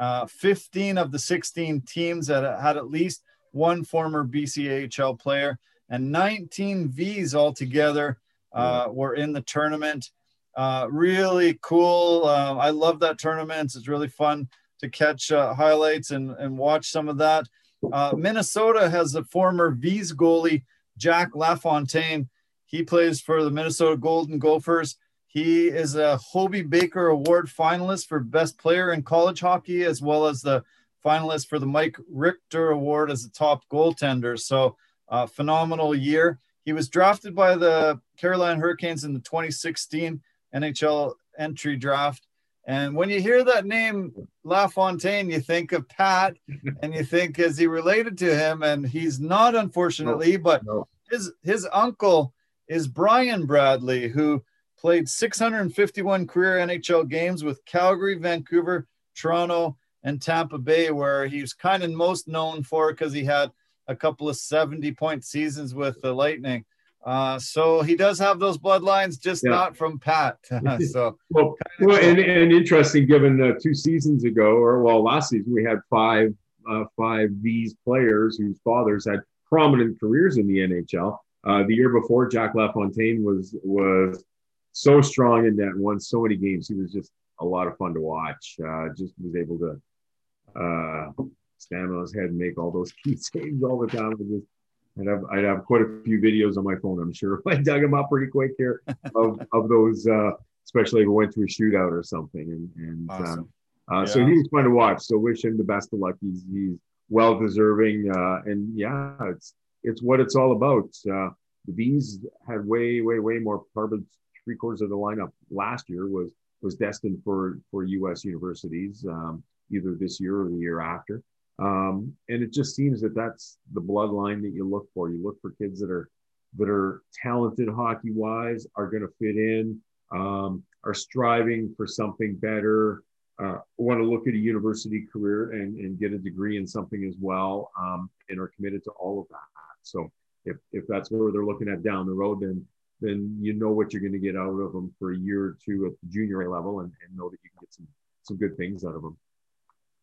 [SPEAKER 1] Uh, 15 of the 16 teams that had at least one former BCHL player, and 19 Vees altogether uh, were in the tournament. Uh, really cool. Uh, I love that tournament. It's really fun to catch uh, highlights and, and watch some of that. Uh, Minnesota has a former Vees goalie, Jack LaFontaine. He plays for the Minnesota Golden Gophers. He is a Hobey Baker Award finalist for Best Player in College Hockey, as well as the finalist for the Mike Richter Award as the top goaltender. So, uh, phenomenal year. He was drafted by the Carolina Hurricanes in the 2016 NHL entry draft. And when you hear that name, LaFontaine, you think of Pat and you think, is he related to him? And he's not, unfortunately, but
[SPEAKER 2] No.
[SPEAKER 1] his his uncle is Brian Bradley, who played 651 career NHL games with Calgary, Vancouver, Toronto, and Tampa Bay, where he's kind of most known for because he had a couple of 70 point seasons with the Lightning. Uh, so he does have those bloodlines, just
[SPEAKER 2] Yeah.
[SPEAKER 1] not from Pat. so
[SPEAKER 2] Well, well and, and interesting, given uh, two seasons ago, or well, last season we had five uh, five Vees players whose fathers had prominent careers in the NHL. Uh, the year before, Jack LaFontaine was was so strong in that won so many games. He was just a lot of fun to watch. Uh, just was able to uh, his head and make all those key saves all the time. Just, I'd have I'd have quite a few videos on my phone. I'm sure I dug them up pretty quick here of of those, uh, especially if it went to a shootout or something. And and
[SPEAKER 1] Awesome.
[SPEAKER 2] um, uh, so
[SPEAKER 1] Yeah.
[SPEAKER 2] he was fun to watch. So wish him the best of luck. He's he's well deserving. Uh, and yeah, it's it's what it's all about. Uh, the Vees had way way way more probably three quarters of the lineup last year was was destined for for U.S. universities um, either this year or the year after. Um, and it just seems that that's the bloodline that you look for. You look for kids that are that are talented hockey wise, are going to fit in, um, are striving for something better, uh, want to look at a university career and, and get a degree in something as well, um, and are committed to all of that. So if, if that's where they're looking at down the road, then then you know what you're going to get out of them for a year or two at the junior A level, and, and know that you can get some some good things out of them.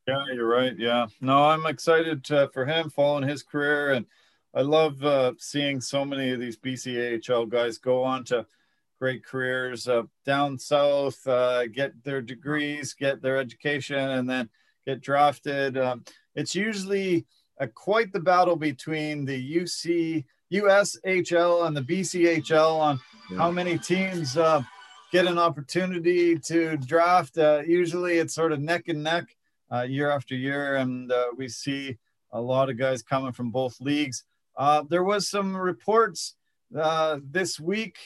[SPEAKER 1] Yeah, you're right. Yeah, no, I'm excited uh, for him following his career, and I love uh, seeing so many of these BCHL guys go on to great careers uh, down south, uh, get their degrees, get their education, and then get drafted. Um, it's usually a, quite the battle between the UC USHL and the BCHL on yeah. how many teams uh, get an opportunity to draft. Uh, usually, it's sort of neck and neck uh, year after year, and uh, we see a lot of guys coming from both leagues. Uh, there was some reports uh, this week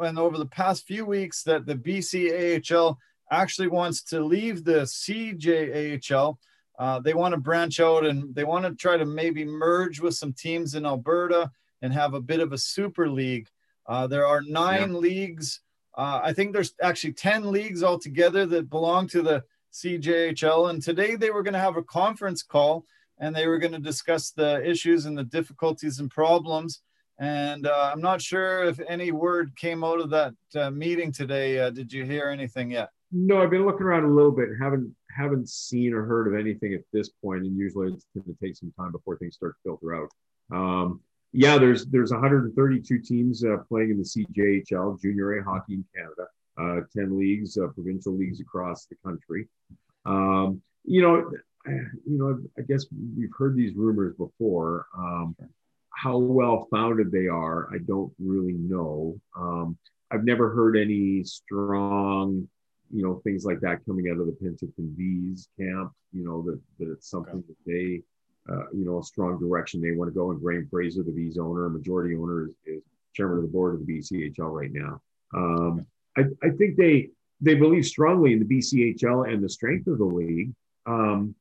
[SPEAKER 1] and over the past few weeks that the BCHL actually wants to leave the CJHL. Uh, they want to branch out and they want to try to maybe merge with some teams in Alberta and have a bit of a super league. Uh, there are nine yeah. leagues. Uh, I think there's actually 10 leagues altogether that belong to the CJHL. And today they were going to have a conference call and they were going to discuss the issues and the difficulties and problems. And uh, I'm not sure if any word came out of that uh, meeting today. Uh, did you hear anything yet?
[SPEAKER 2] No, I've been looking around a little bit. haven't haven't seen or heard of anything at this point. And usually it's going to take some time before things start to filter out. Um, yeah, there's there's 132 teams uh, playing in the CJHL, Junior A hockey in Canada. Uh, 10 leagues, uh, provincial leagues across the country. Um, you know, you know, I guess we've heard these rumors before. Um, how well founded they are, I don't really know. Um, I've never heard any strong, you know, things like that coming out of the Penticton Vees camp. You know that that it's something okay. that they uh, you know, a strong direction they want to go. And Graham Fraser, the Vees owner, majority owner, is, is, chairman of the board of the BCHL right now. Um, I, I, think they they believe strongly in the BCHL and the strength of the league. Um,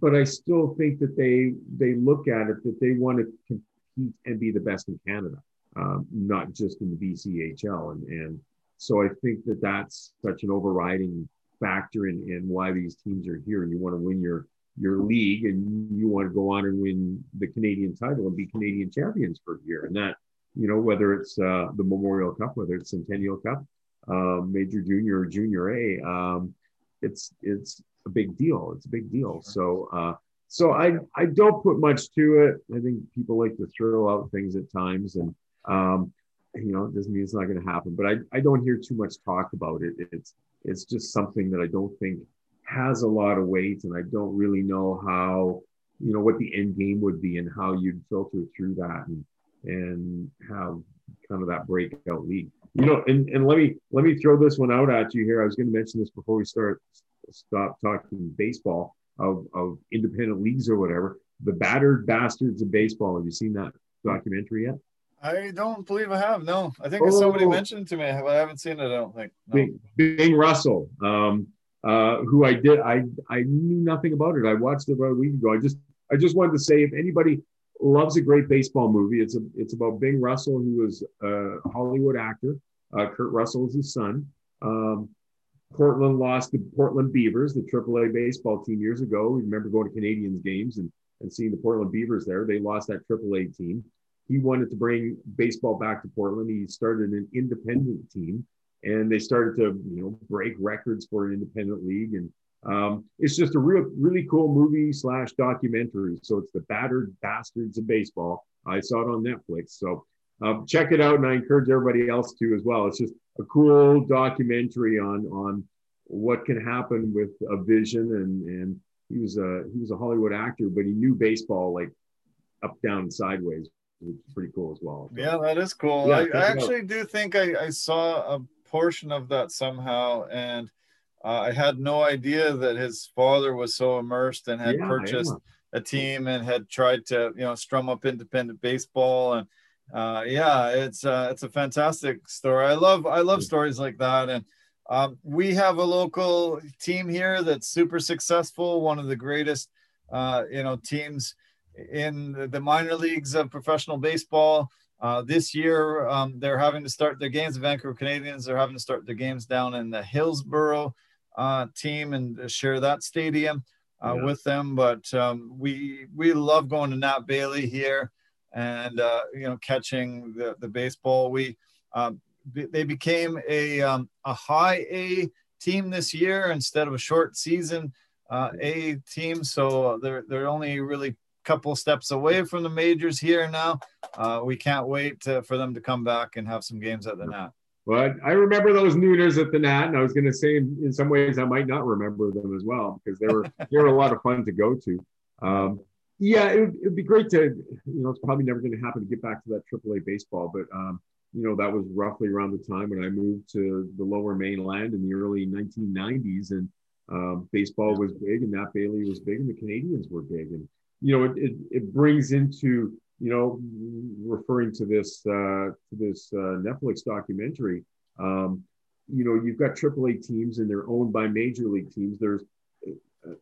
[SPEAKER 2] but I still think that they they look at it that they want to compete and be the best in Canada, um, not just in the BCHL. And and so I think that that's such an overriding factor in, in why these teams are here. You want to win your your league and you want to go on and win the Canadian title and be Canadian champions for a year. And that, you know, whether it's uh, the Memorial Cup, whether it's Centennial Cup, uh, Major Junior or Junior A, um, it's it's a big deal. It's a big deal. So uh, so I I don't put much to it. I think people like to throw out things at times, and um, you know, it doesn't mean it's not going to happen. But I I don't hear too much talk about it. It's it's just something that I don't think has a lot of weight, and I don't really know how, you know, what the end game would be and how you'd filter through that and and have kind of that breakout league. You know, and, and let me let me throw this one out at you here. I was going to mention this before we start stop talking baseball of, of independent leagues or whatever. The battered bastards of baseball. Have you seen that documentary yet?
[SPEAKER 1] I don't believe I have. No, I think oh, somebody mentioned to me, but I haven't seen it. I don't think. No.
[SPEAKER 2] Bing, Bing Russell. Um, uh, who I did. I I knew nothing about it. I watched it about a week ago. I just I just wanted to say if anybody loves a great baseball movie, it's a it's about Bing Russell, who was a Hollywood actor. Uh, Kurt Russell is his son. Um, Portland lost the Portland Beavers, the AAA baseball team years ago. We remember going to Canadians games and, and seeing the Portland Beavers there. They lost that AAA team. He wanted to bring baseball back to Portland. He started an independent team and they started to you know break records for an independent league and um, it's just a real really cool movie slash documentary. So it's the battered bastards of baseball. I saw it on netflix. So um, check it out and i encourage everybody else to as well. It's just a cool documentary on on what can happen with a vision. And and he was a he was a hollywood actor but he knew baseball like up down sideways which is pretty cool as well.
[SPEAKER 1] So, yeah, that is cool. Yeah, I, I actually do think I, I saw a portion of that somehow, and uh, I had no idea that his father was so immersed and had yeah, purchased yeah. a team and had tried to you know strum up independent baseball and uh, yeah, it's uh, it's a fantastic story. I love I love stories like that, and um, we have a local team here that's super successful. One of the greatest uh, you know, teams in the minor leagues of professional baseball. Uh, this year, um, they're having to start their games. The Vancouver Canadians are having to start their games down in the Hillsboro uh, team and share that stadium uh, yeah. with them. But um, we we love going to Nat Bailey here and uh, you know catching the, the baseball. We um, they became a um, a high A team this year instead of a short season uh, A team. So they're they're only really a couple steps away from the majors here now. Uh, we can't wait for them to come back and have some games at the Nat.
[SPEAKER 2] But I remember those nooners at the Nat, and I was going to say, in, in, some ways, I might not remember them as well because they were they were a lot of fun to go to. Um, yeah, it would, it'd be great to, you know, it's probably never going to happen to get back to that AAA baseball, but um, you know, that was roughly around the time when I moved to the Lower Mainland in the early 1990s, and um, baseball was big, and Nat Bailey was big, and the Canadians were big, and you know, it, it, it brings into, you know, referring to this, uh, to this uh, Netflix documentary, um, you know, you've got AAA teams and they're owned by major league teams. There's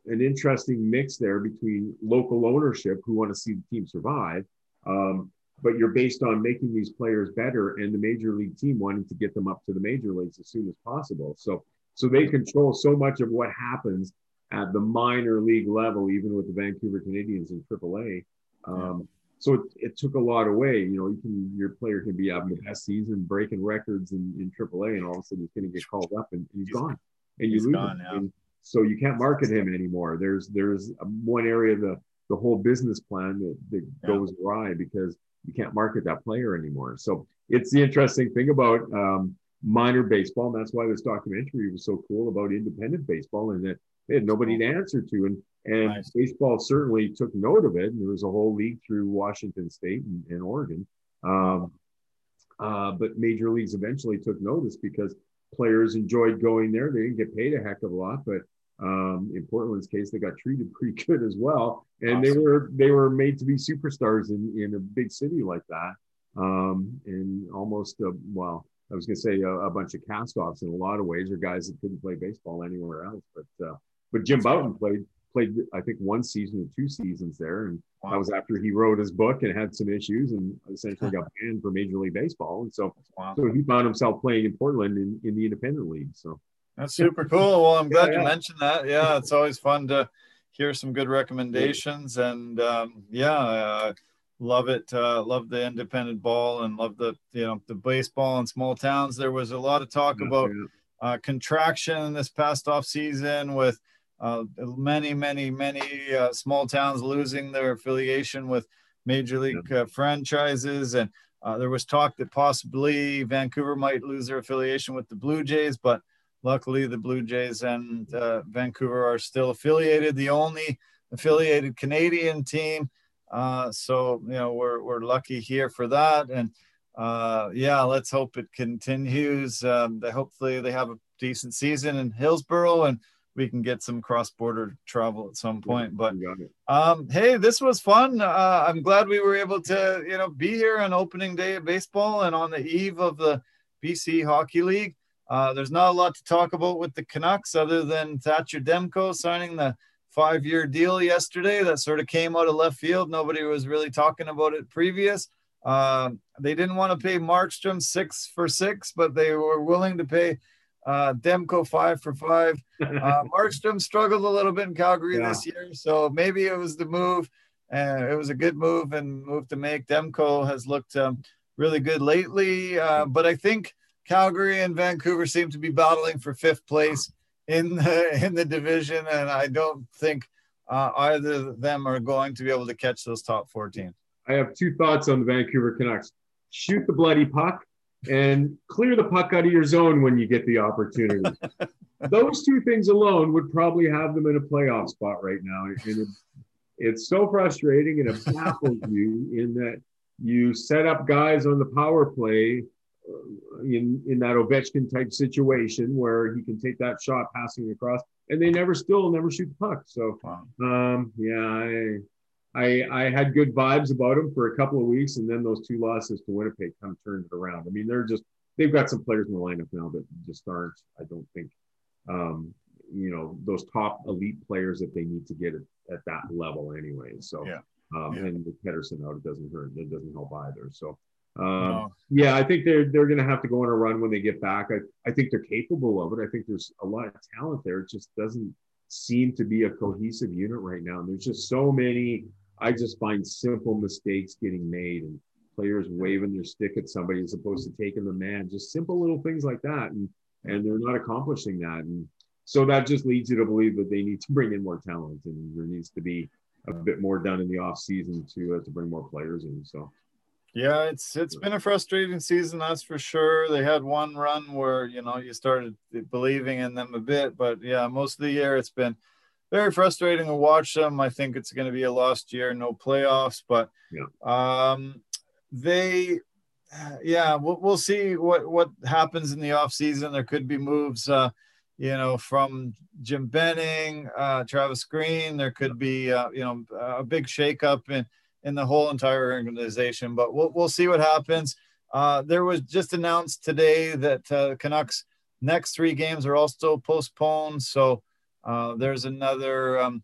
[SPEAKER 2] an interesting mix there between local ownership who want to see the team survive, um, but you're based on making these players better and the major league team wanting to get them up to the major leagues as soon as possible. So, so they control so much of what happens at the minor league level, even with the Vancouver Canadians in AAA. Um, so it, it, took a lot away. You know, you can your player can be having the best season, breaking records in, in AAA, and all of a sudden he's going to get called up and, and he's, he's gone, and you lose gone, him. Yeah. And so you can't market him anymore. There's there's one area of the the whole business plan that, that yeah. goes awry because you can't market that player anymore. So it's the interesting thing about um, minor baseball, and that's why this documentary was so cool about independent baseball, and that they had nobody to answer to. And and nice. baseball certainly took note of it. And there was a whole league through Washington State and, and Oregon. Um, uh, but major leagues eventually took notice because players enjoyed going there. They didn't get paid a heck of a lot, but um, in Portland's case, they got treated pretty good as well, and awesome. they were they were made to be superstars in in a big city like that. Um, and almost a, well, I was going to say a, a, bunch of castoffs in a lot of ways, or guys that couldn't play baseball anywhere else. But uh, but Jim Bouton played played I think one season or two seasons there, and wow. that was after he wrote his book and had some issues and essentially got banned for Major League Baseball. And so wow. so he found himself playing in Portland in, in the independent league. So
[SPEAKER 1] that's super cool. Well, I'm glad yeah, you yeah. mentioned that. Yeah, it's always fun to hear some good recommendations, and um, yeah. Uh, love it uh, love the independent ball and love the you know the baseball in small towns there was a lot of talk yeah, about uh, contraction this past off season with uh, many, many, many uh, small towns losing their affiliation with major league uh, franchises, and uh, there was talk that possibly Vancouver might lose their affiliation with the Blue Jays, but luckily the Blue Jays and uh, Vancouver are still affiliated. The only affiliated Canadian team. Uh, so you know we're we're lucky here for that, and yeah, let's hope it continues. Um, hopefully they have a decent season in Hillsboro and we can get some cross-border travel at some point. But um, hey, this was fun. Uh, I'm glad we were able to, you know, be here on opening day of baseball and on the eve of the BC Hockey League. Uh, there's not a lot to talk about with the Canucks other than Thatcher Demko signing the five-year deal yesterday. That sort of came out of left field. Nobody was really talking about it previous. Uh, they didn't want to pay Markstrom six for six, but they were willing to pay uh, Demko five for five. Uh, Markstrom struggled a little bit in Calgary yeah. this year, so maybe it was the move. Uh, it was a good move and move to make. Demko has looked um, really good lately, uh, but I think Calgary and Vancouver seem to be battling for fifth place in the in the division, and I don't think uh, either of them are going to be able to catch those top four teams.
[SPEAKER 2] I have two thoughts on the Vancouver Canucks. Shoot the bloody puck and clear the puck out of your zone when you get the opportunity. Those two things alone would probably have them in a playoff spot right now. And it, it's so frustrating and it baffles you in that you set up guys on the power play uh, in in that Ovechkin type situation where he can take that shot passing across, and they never still never shoot the puck. So, wow. um, yeah, I, I, I had good vibes about them for a couple of weeks, and then those two losses to Winnipeg kind of turned it around. I mean, they're just they've got some players in the lineup now that just aren't. I don't think, um, you know those top elite players that they need to get at, at that level anyway. So
[SPEAKER 1] Yeah.
[SPEAKER 2] Um,
[SPEAKER 1] Yeah.
[SPEAKER 2] and with Pettersson out, it doesn't hurt. It doesn't help either. So um,
[SPEAKER 1] No.
[SPEAKER 2] yeah, I think they're they're going to have to go on a run when they get back. I, I think they're capable of it. I think there's a lot of talent there. It just doesn't seem to be a cohesive unit right now. And there's just so many. I just find simple mistakes getting made and players waving their stick at somebody as opposed to taking the man. Just simple little things like that, and and they're not accomplishing that. And so that just leads you to believe that they need to bring in more talent, and there needs to be a bit more done in the off season to uh, to bring more players in. So.
[SPEAKER 1] Yeah, it's it's been a frustrating season, that's for sure. They had one run where you know you started believing in them a bit, but yeah, most of the year it's been very frustrating to watch them. I think it's going to be a lost year, no playoffs, but
[SPEAKER 2] Yeah.
[SPEAKER 1] um, they, yeah, we'll, we'll see what what happens in the off season. There could be moves, uh, you know, from Jim Benning, uh, Travis Green. There could be, uh, you know, a big shakeup in in the whole entire organization. But we'll we'll see what happens. Uh, there was just announced today that uh, Canucks next three games are also postponed. So uh, there's another um,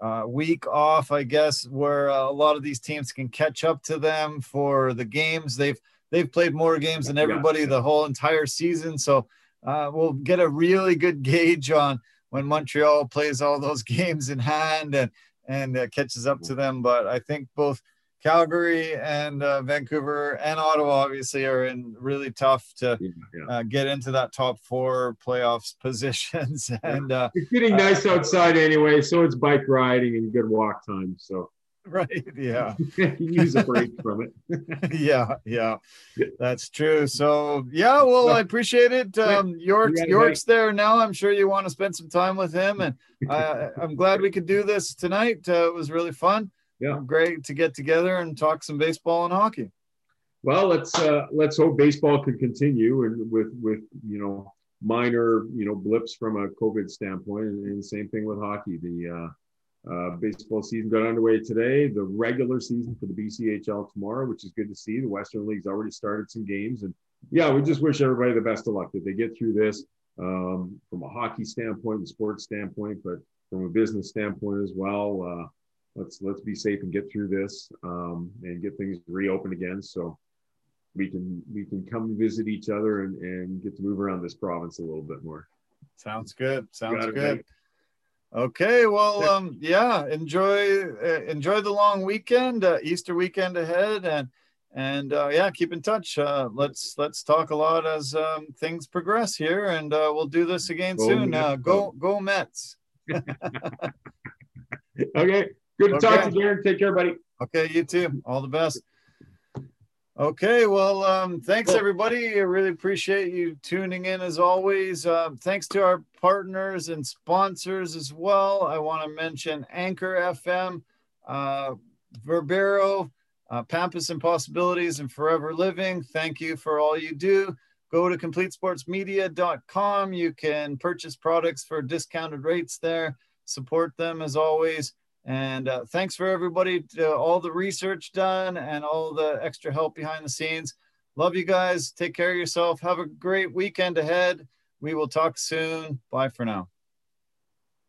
[SPEAKER 1] uh, week off, I guess, where uh, a lot of these teams can catch up to them for the games they've they've played more games than
[SPEAKER 2] Yeah.
[SPEAKER 1] everybody the whole entire season. So uh, we'll get a really good gauge on when Montreal plays all those games in hand and and uh, catches up to them. But I think both Calgary and uh, Vancouver and Ottawa obviously are in really tough to
[SPEAKER 2] Yeah, yeah.
[SPEAKER 1] uh, get into that top four playoffs positions. And uh,
[SPEAKER 2] It's getting nice outside anyway, so it's bike riding and good walk time. So
[SPEAKER 1] right, yeah,
[SPEAKER 2] use a break from it.
[SPEAKER 1] yeah, yeah, that's true. So yeah, well, I appreciate it. Um, York's York's there now. I'm sure you want to spend some time with him, and uh, I'm glad we could do this tonight. Uh, it was really fun.
[SPEAKER 2] Yeah.
[SPEAKER 1] great to get together and talk some baseball and hockey.
[SPEAKER 2] Well, let's uh, let's hope baseball can continue and with with you know minor you know blips from a COVID standpoint, and, and same thing with hockey. The uh, uh, baseball season got underway today. The regular season for the BCHL tomorrow, which is good to see. The Western League's already started some games, and yeah, we just wish everybody the best of luck that they get through this um, from a hockey standpoint and sports standpoint, but from a business standpoint as well. Let's let's be safe and get through this um, and get things reopened again. So we can we can come visit each other and, and get to move around this province a little bit more.
[SPEAKER 1] Sounds good. Sounds good.
[SPEAKER 2] mate.
[SPEAKER 1] Okay, well, um, yeah, enjoy uh, enjoy the long weekend, uh, Easter weekend ahead, and and uh, yeah, keep in touch. Uh, let's let's talk a lot as um, things progress here, and uh, we'll do this again
[SPEAKER 2] Go
[SPEAKER 1] soon.
[SPEAKER 2] Mets.
[SPEAKER 1] Uh, go go Mets.
[SPEAKER 2] Okay, good to talk to you, Darren. Take care, buddy.
[SPEAKER 1] Okay, you too. All the best. Okay, well, um, thanks everybody. I really appreciate you tuning in as always. Um, thanks to our partners and sponsors as well. I want to mention Anchor FM, uh, Verbero, uh, Pampas Impossibilities, and Forever Living. Thank you for all you do. Go to CompleteSportsMedia.com. You can purchase products for discounted rates there. Support them as always. And uh, thanks for everybody, to all the research done and all the extra help behind the scenes. Love you guys. Take care of yourself. Have a great weekend ahead. We will talk soon. Bye for now.